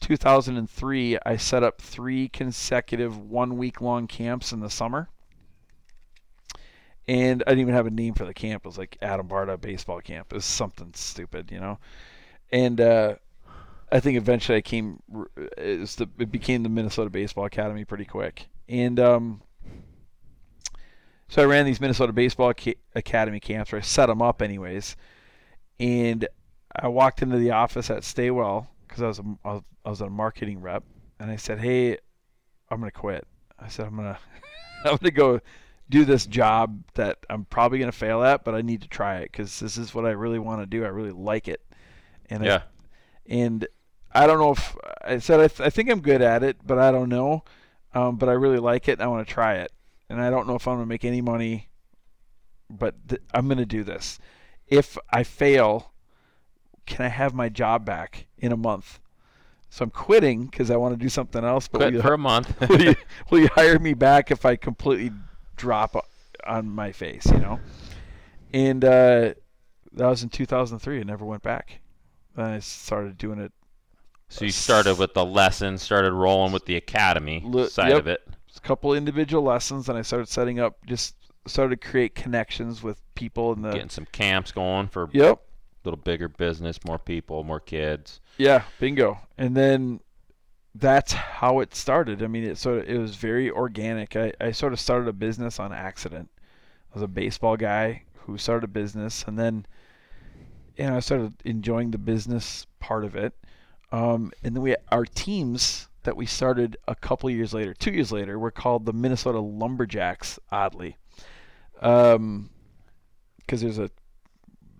2003. I set up three consecutive one week long camps in the summer. And I didn't even have a name for the camp. It was like Adam Barta baseball camp. It was something stupid, you know. And uh, I think eventually I came. It, the, it became the Minnesota Baseball Academy pretty quick. And um, so I ran these Minnesota Baseball Ca- Academy camps, or I set them up anyways. And I walked into the office at Staywell because I was, a, I I was a marketing rep, and I said, "Hey, I'm gonna quit." I said, "I'm gonna I'm gonna go do this job that I'm probably gonna fail at, but I need to try it because this is what I really want to do. I really like it." And I, Yeah. and I don't know if I said I, th- I think I'm good at it, but I don't know. Um, but I really like it. and I want to try it, and I don't know if I'm gonna make any money, but th- I'm gonna do this. If I fail, can I have my job back in a month? So I'm quitting because I want to do something else. But Quit will you, for a month. will, you, will you hire me back if I completely drop on my face? You know. And uh, that was in 2003. I never went back. Then I started doing it so you uh, started with the lesson, started rolling with the academy Li- side yep. of it. a couple individual lessons, and I started setting up. Just started to create connections with people in the. Getting some camps going for a Yep. little bigger business, more people, more kids. Yeah, bingo. And then that's how it started. I mean, it sort of it was very organic. I, I sort of started a business on accident. I was a baseball guy who started a business, and then you know I started enjoying the business part of it. Um, and then we our teams that we started a couple years later, two years later, were called the Minnesota Lumberjacks. Oddly, because there's a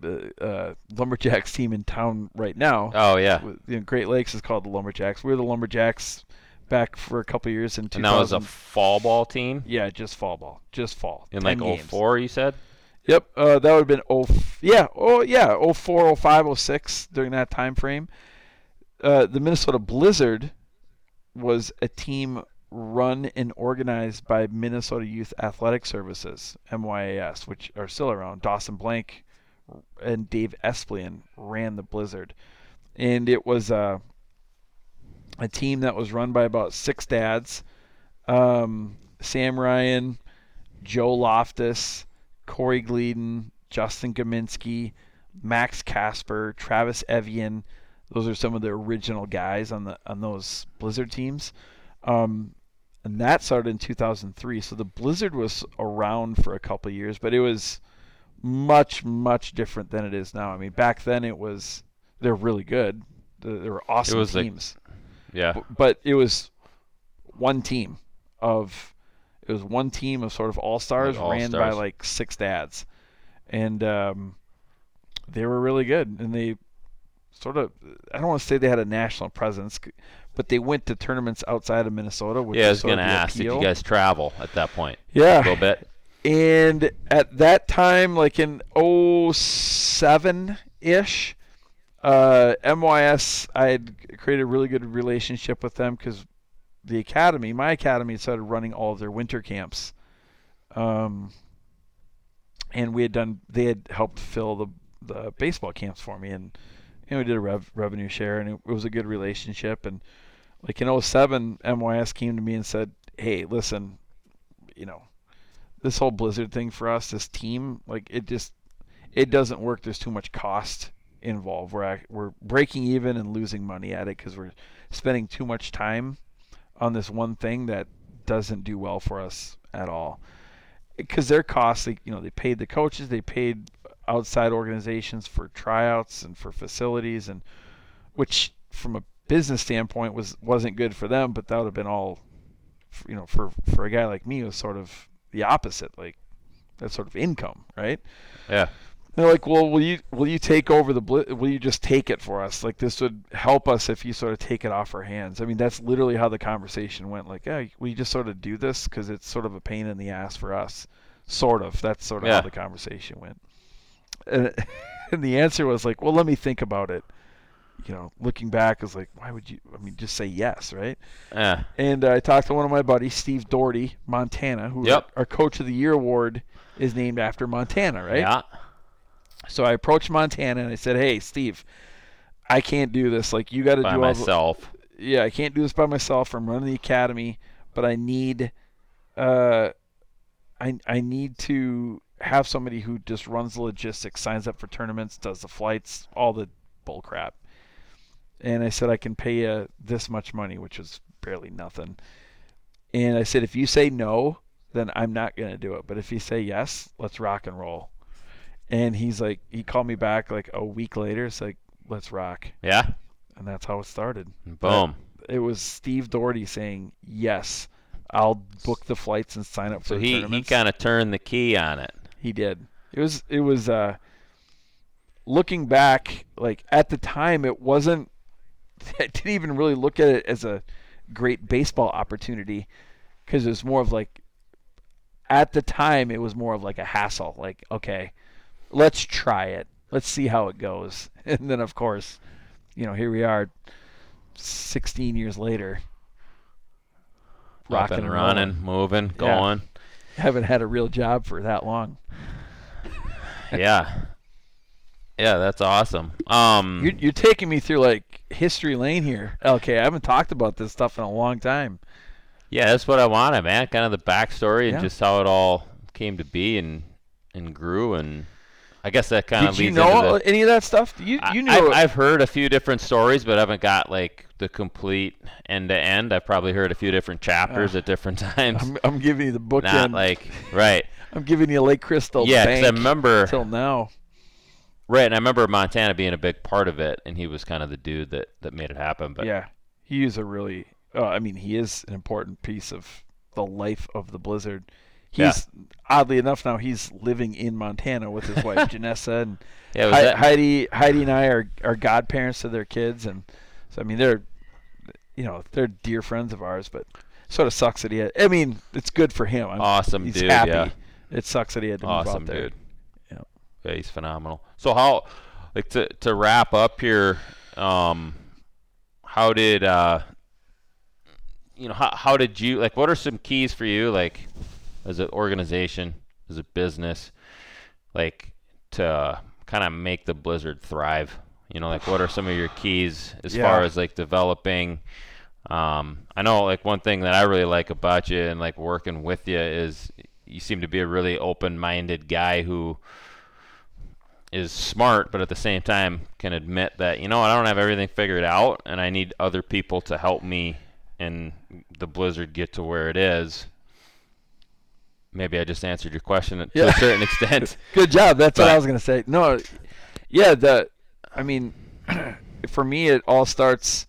uh, uh, Lumberjacks team in town right now Oh yeah. with- you know, Great Lakes is called the Lumberjacks. We are the Lumberjacks back for a couple years in And 2000. that was a fall ball team yeah, just fall ball, just fall. in like games. 04, you said? Yep, uh, that would have been oh yeah, oh yeah, 04, 05, 06 during that time frame. Uh, the Minnesota Blizzard was a team run and organized by Minnesota Youth Athletic Services (MYAS), which are still around. Dawson Blank and Dave Esplian ran the Blizzard, and it was uh, a team that was run by about six dads: um, Sam Ryan, Joe Loftus, Corey Gleeden, Justin Gaminsky, Max Casper, Travis Evian. Those are some of the original guys on the on those Blizzard teams. Um, and that started in 2003. So the Blizzard was around for a couple of years, but it was much much different than it is now. I mean, back then it was they're really good. They were awesome was like- teams Yeah. b- but it was one team of it was one team of sort of all stars Like ran by like six dads, and um, they were really good. And they sort of I don't want to say they had a national presence, but they went to tournaments outside of Minnesota. Which Yeah, I was going to ask if appeal. you guys travel at that point. yeah, A little bit. and at that time, like in 07 ish, uh, MYS, I had created a really good relationship with them because the academy, my academy, started running all of their winter camps. Um, and we had done, they had helped fill the, the baseball camps for me. And, and we did a rev, revenue share, and it, it was a good relationship. And like in 07, MYS came to me and said, hey, listen, you know, this whole Blizzard thing for us, this team, like it just, it doesn't work. There's too much cost involved. We're we're breaking even and losing money at it because we're spending too much time on this one thing that doesn't do well for us at all. Because their costs, they, you know, they paid the coaches, they paid outside organizations for tryouts and for facilities, and which from a business standpoint was wasn't good for them, but that would have been all, you know, for for a guy like me was sort of the opposite, like that sort of income, right? Yeah. They're like, well, will you will you take over the will you just take it for us? Like this would help us if you sort of take it off our hands. I mean, that's literally how the conversation went. Like, yeah, we just sort of do this because it's sort of a pain in the ass for us. Sort of. That's sort of yeah. how the conversation went. And, and the answer was like, well, let me think about it. You know, looking back, is like, why would you? I mean, just say yes, right? Yeah. And uh, I talked to one of my buddies, Steve Doherty, Montana, who yep. our Coach of the Year award is named after Montana, right? Yeah. So I approached Montana and I said, "Hey, Steve, I can't do this. Like you got to do by myself. The, yeah, I can't do this by myself. I'm running the academy, but I need, uh, I I need to have somebody who just runs the logistics, signs up for tournaments, does the flights, all the bull crap." And I said, "I can pay you this much money, which is barely nothing." And I said, "If you say no, then I'm not going to do it. But if you say yes, let's rock and roll." And he's like he called me back like a week later it's like let's rock. Yeah? And that's how it started. Boom. but it was steve doherty saying yes i'll book the flights and sign up for so he he kind of turned the key on it. He did. It was it was uh looking back like at the time it wasn't i didn't even really look at it as a great baseball opportunity because it was more of like at the time it was more of like a hassle. Like okay let's try it. Let's see how it goes. And then, of course, you know, here we are, 16 years later, rocking and running, rolling. moving, going. Yeah. Haven't had a real job for that long. yeah, yeah, that's awesome. Um, you're, you're taking me through like history lane here. Okay, I haven't talked about this stuff in a long time. Yeah, that's what I wanted, man. Kind of the backstory yeah. and just how it all came to be and and grew and I guess that kind of leads you know the, any of that stuff? You you knew I've, I've, heard a few different stories, but I haven't got like the complete end to end. I've probably heard a few different chapters uh, at different times. I'm, I'm, giving you the book. Not end. like right. I'm giving you Lake Crystal. Yeah, because I remember until now. Right, and I remember Montana being a big part of it, and he was kind of the dude that that made it happen. But yeah, he is a really. Uh, I mean, he is an important piece of the life of the Blizzard he's yeah. oddly enough now he's living in Montana with his wife Janessa and yeah, He- Heidi Heidi and I are are godparents to their kids and so I mean they're you know they're dear friends of ours but sort of sucks that he had I mean it's good for him I'm, awesome he's dude happy yeah. it sucks that he had to awesome move out there dude yeah. yeah he's phenomenal so how like to to wrap up here um how did uh you know how, how did you like what are some keys for you like as an organization, as a business, like to kind of make the Blizzard thrive? You know, like what are some of your keys as yeah. far as like developing? Um, I know like one thing that I really like about you and like working with you is you seem to be a really open-minded guy who is smart, but at the same time can admit that you know I don't have everything figured out, and I need other people to help me and the Blizzard get to where it is maybe I just answered your question to yeah. a certain extent. Good job. That's but, what I was going to say. No, yeah, the I mean, for me, it all starts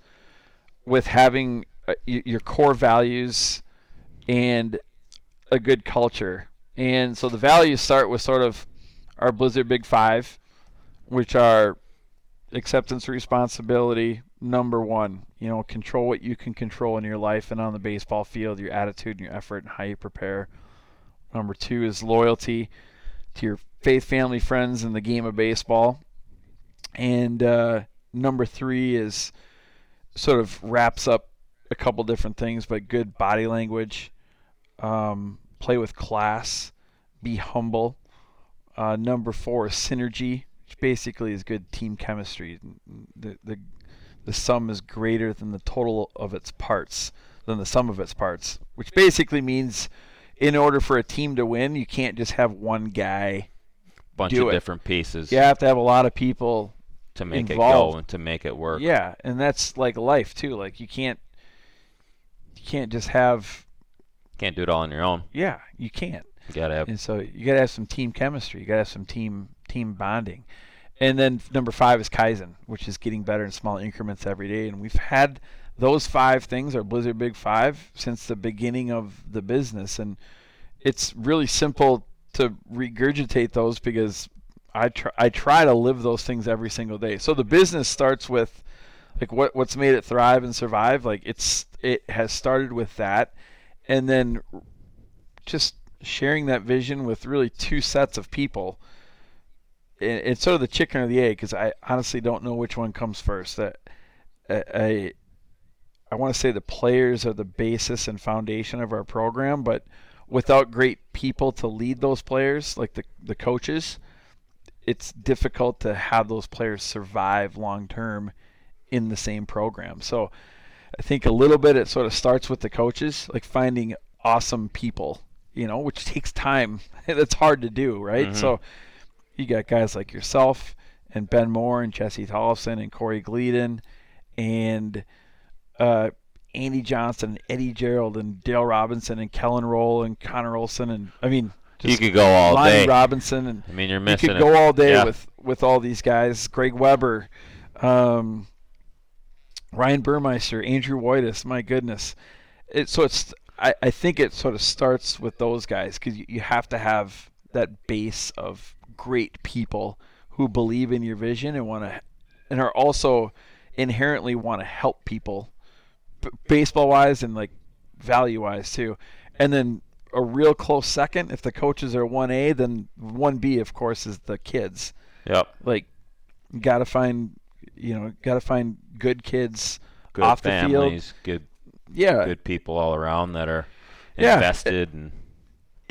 with having uh, your core values and a good culture. And so the values start with sort of our Blizzard Big Five, which are acceptance, responsibility, number one. You know, control what you can control in your life and on the baseball field, your attitude and your effort and how you prepare Number two is loyalty to your faith, family, friends, and the game of baseball. And uh, number three is sort of wraps up a couple different things, but good body language, um, play with class, be humble. Uh, number four is synergy, which basically is good team chemistry. The, the the sum is greater than the total of its parts, than the sum of its parts, which basically means in order for a team to win, you can't just have one guy bunch do of it. different pieces You have to have a lot of people to make it go and to make it work. Yeah, and that's like life too. Like you can't you can't just have Can't do it all on your own. yeah, you can't. You gotta have And so you got to have some team chemistry. You got to have some team team bonding. And then number 5 is kaizen, which is getting better in small increments every day and we've had those five things are Blizzard Big 5 since the beginning of the business and it's really simple to regurgitate those because I try I try to live those things every single day. So the business starts with like what what's made it thrive and survive. Like it's it has started with that, and then just sharing that vision with really two sets of people. It, it's sort of the chicken or the egg because I honestly don't know which one comes first. That I I want to say the players are the basis and foundation of our program, but without great people to lead those players, like the the coaches, it's difficult to have those players survive long term in the same program. So I think a little bit it sort of starts with the coaches, like finding awesome people, you know, which takes time. That's hard to do, right? Mhm. So you got guys like yourself and Ben Moore and Jesse Tollefson and Corey Gleedon and uh, Andy Johnson, and Eddie Gerald, and Dale Robinson, and Kellen Roll, and Connor Olson, and I mean, you could go all Lonnie day. Robinson, and I mean, you're missing. you could it. go all day Yeah. with with all these guys. Greg Weber, um, Ryan Burmeister, Andrew Whitus. My goodness, it, so it's I, I think it sort of starts with those guys because you, you have to have that base of great people who believe in your vision and want to and are also inherently want to help people b- baseball wise and like value wise too and then a real close second if the coaches are 1a then 1b of course is the kids Yep. like gotta find you know gotta find good kids Good off the field. families, good yeah good people all around that are Yeah. invested and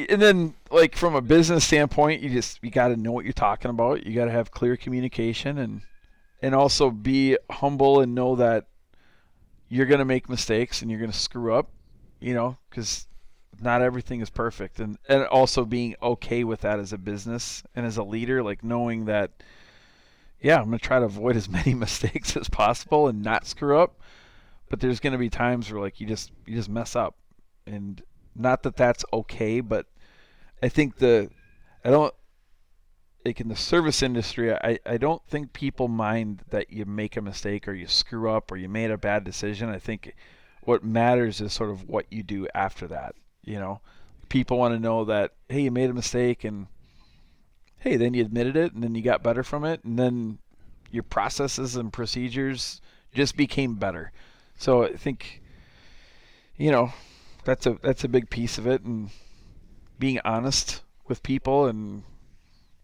and then like from a business standpoint you just you got to know what you're talking about you got to have clear communication and and also be humble and know that you're going to make mistakes and you're going to screw up you know cuz not everything is perfect. And and also being okay with that as a business and as a leader like knowing that yeah I'm going to try to avoid as many mistakes as possible and not screw up. But there's going to be times where like you just you just mess up. And not that that's okay but i think the i don't like in the service industry i i don't think people mind that you make a mistake or you screw up or you made a bad decision. I think what matters is sort of what you do after that you know? People want to know that hey you made a mistake and hey then you admitted it and then you got better from it and then your processes and procedures just became better. So i think you know that's a that's a big piece of it and being honest with people and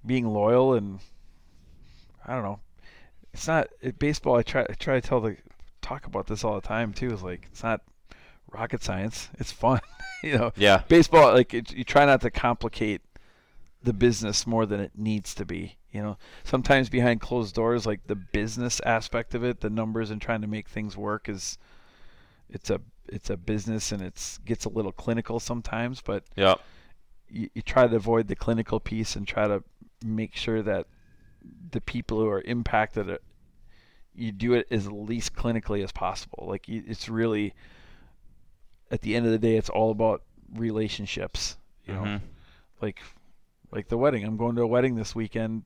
being loyal and I don't know. It's not it, baseball. I try I try to tell the talk about this all the time too. Is like it's not rocket science. It's fun, you know. yeah. Baseball like it, you try not to complicate the business more than it needs to be. You know, sometimes behind closed doors, like the business aspect of it, the numbers and trying to make things work is it's a it's a business and it's gets a little clinical sometimes, but yeah, you, you try to avoid the clinical piece and try to make sure that the people who are impacted uh, you do it as least clinically as possible. Like it's really at the end of the day it's all about relationships you know? Mhm. like like the wedding. I'm going to a wedding this weekend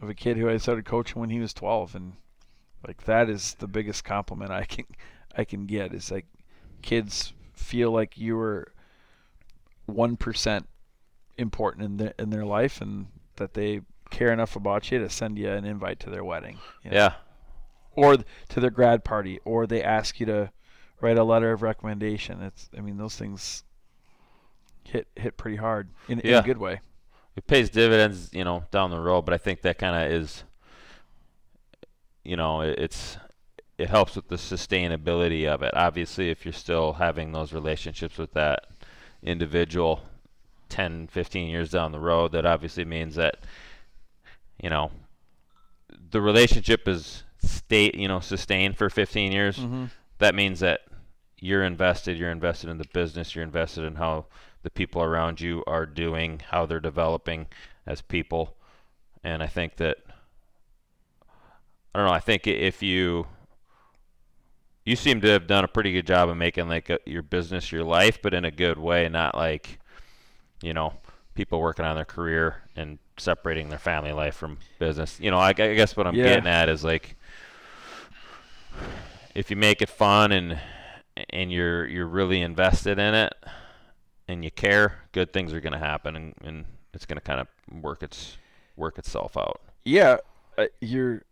of a kid who i started coaching when he was 12 and like that is the biggest compliment i can i can get. Is like kids feel like you were 1% important in their in their life and that they care enough about you to send you an invite to their wedding you know? Yeah. or th- to their grad party or they ask you to write a letter of recommendation it's i mean those things hit hit pretty hard in, in a good way. it pays dividends, you know, down the road. But I think that kind of is, you know, it, it's it helps with the sustainability of it. Obviously, if you're still having those relationships with that individual 10, 15 years down the road, that obviously means that, you know, the relationship is state, you know, sustained for 15 years. Mm-hmm. That means that you're invested. You're invested in the business. You're invested in how the people around you are doing, how they're developing as people. And I think that I don't know. I think if you you seem to have done a pretty good job of making like a, your business your life, but in a good way, not like you know people working on their career and separating their family life from business. You know, I, I guess what I'm Yeah. getting at is like if you make it fun and and you're you're really invested in it and you care, good things are going to happen and, and it's going to kind of work its work itself out. Yeah, uh, you're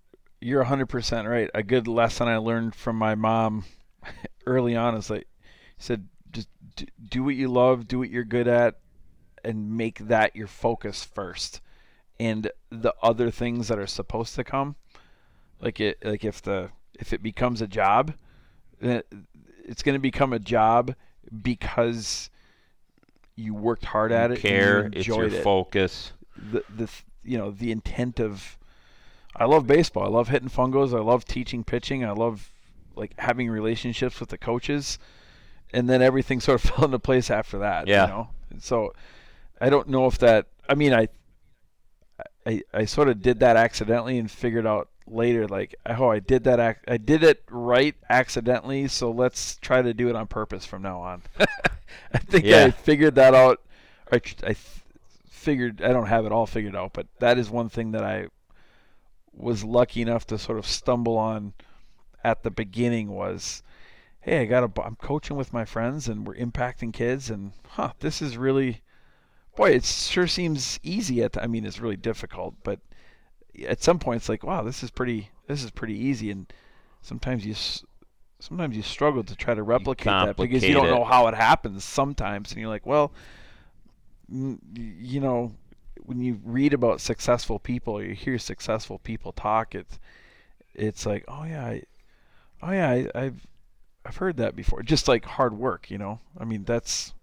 you're 100% right. A good lesson I learned from my mom early on is like said just do what you love, do what you're good at and make that your focus first. And the other things that are supposed to come like it like if the if it becomes a job, eh, it's going to become a job because you worked hard at You it care, and you it's your it focus. the the you know the intent of I love baseball. I love hitting fungos. I love teaching pitching. I love like having relationships with the coaches, and then everything sort of fell into place after that. Yeah. You know? So I don't know if that. I mean, I I I sort of did that accidentally and figured out later like oh I did that ac- I did it right accidentally so let's try to do it on purpose from now on. I think Yeah. I figured that out. I, I figured I don't have it all figured out, but that is one thing that I was lucky enough to sort of stumble on at the beginning was hey, I got a I'm coaching with my friends and we're impacting kids and huh, this is really boy, it sure seems easy at I mean it's really difficult, but at some point it's like wow, this is pretty this is pretty easy and sometimes you sometimes you struggle to try to replicate that because you don't it. know how it happens sometimes and you're like, well, you know, when you read about successful people, or you hear successful people talk, it's it's like, oh yeah, I, oh yeah, I, I've I've heard that before. Just like hard work, you know. I mean, that's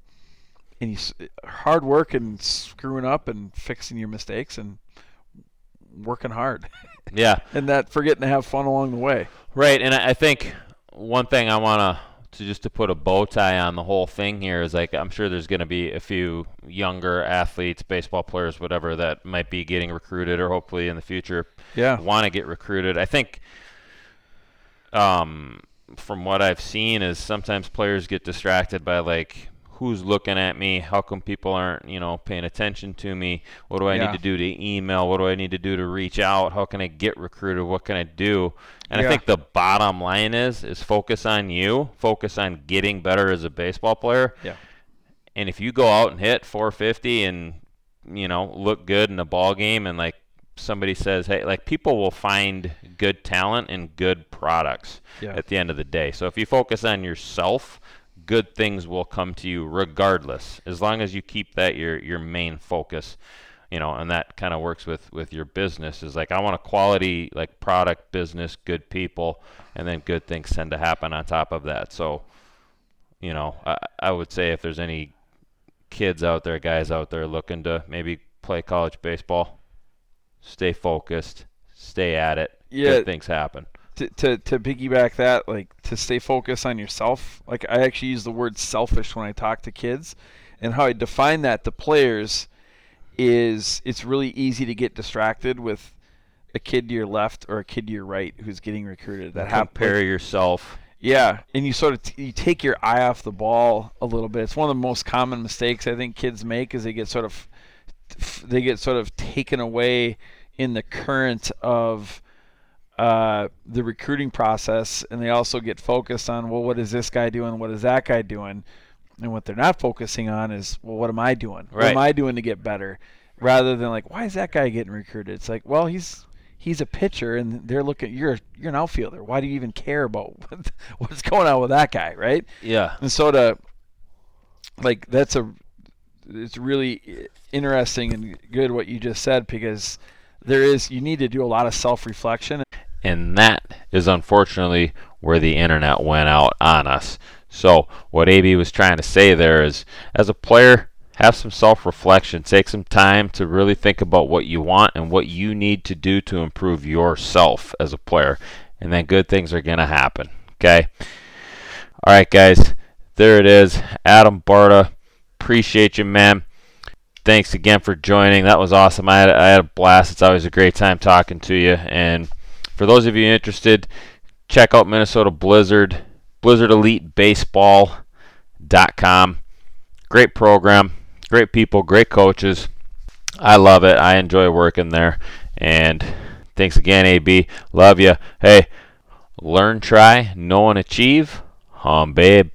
and you, hard work and screwing up and fixing your mistakes and working hard Yeah. and that forgetting to have fun along the way. Right, and I think one thing I want to to just to put a bow tie on the whole thing here is like I'm sure there's going to be a few younger athletes, baseball players, whatever that might be getting recruited or hopefully in the future Yeah. want to get recruited. I think um, from what I've seen is sometimes players get distracted by like who's looking at me, how come people aren't, you know, paying attention to me? What do I Yeah. need to do to email? What do I need to do to reach out? How can I get recruited? What can I do? And Yeah. I think the bottom line is is focus on you, focus on getting better as a baseball player. Yeah. And if you go out and hit 450 and you know look good in a ball game and like somebody says, hey, like people will find good talent and good products Yeah. at the end of the day. So if you focus on yourself, good things will come to you regardless, as long as you keep that your your main focus. You know, and that kind of works with with your business. Is like I want a quality like product, business, good people, and then good things tend to happen on top of that. So, you know, I, I would say if there's any kids out there, guys out there looking to maybe play college baseball, stay focused, stay at it. Yeah. Good things happen. To, to to piggyback that, like to stay focused on yourself. Like I actually use the word selfish when I talk to kids, and how I define that to players is it's really easy to get distracted with a kid to your left or a kid to your right who's getting recruited. That happens. Compare yourself. Yeah, and you sort of t- you take your eye off the ball a little bit. It's one of the most common mistakes I think kids make is they get sort of they get sort of taken away in the current of uh, the recruiting process, and they also get focused on well, what is this guy doing? What is that guy doing? And what they're not focusing on is well, what am I doing? What am I doing to get better? Rather than like, why is that guy getting recruited? It's like, well, he's he's a pitcher, and they're looking. You're you're an outfielder. Why do you even care about what's going on with that guy, right? Yeah. And so to like that's a it's really interesting and good what you just said because there is you need to do a lot of self-reflection and that is unfortunately where the internet went out on us. So, what AB was trying to say there is as a player, have some self reflection. Take some time to really think about what you want and what you need to do to improve yourself as a player. And then good things are going to happen. Okay? All right, guys. There it is. Adam Barta. Appreciate you, man. Thanks again for joining. That was awesome. I had, I had a blast. It's always a great time talking to you. And for those of you interested, check out Minnesota Blizzard, blizzardelitebaseball.com. Great program, great people, great coaches. I love it. I enjoy working there. And thanks again, AB. Love you. Hey, learn, try, know, and achieve. Hum, babe.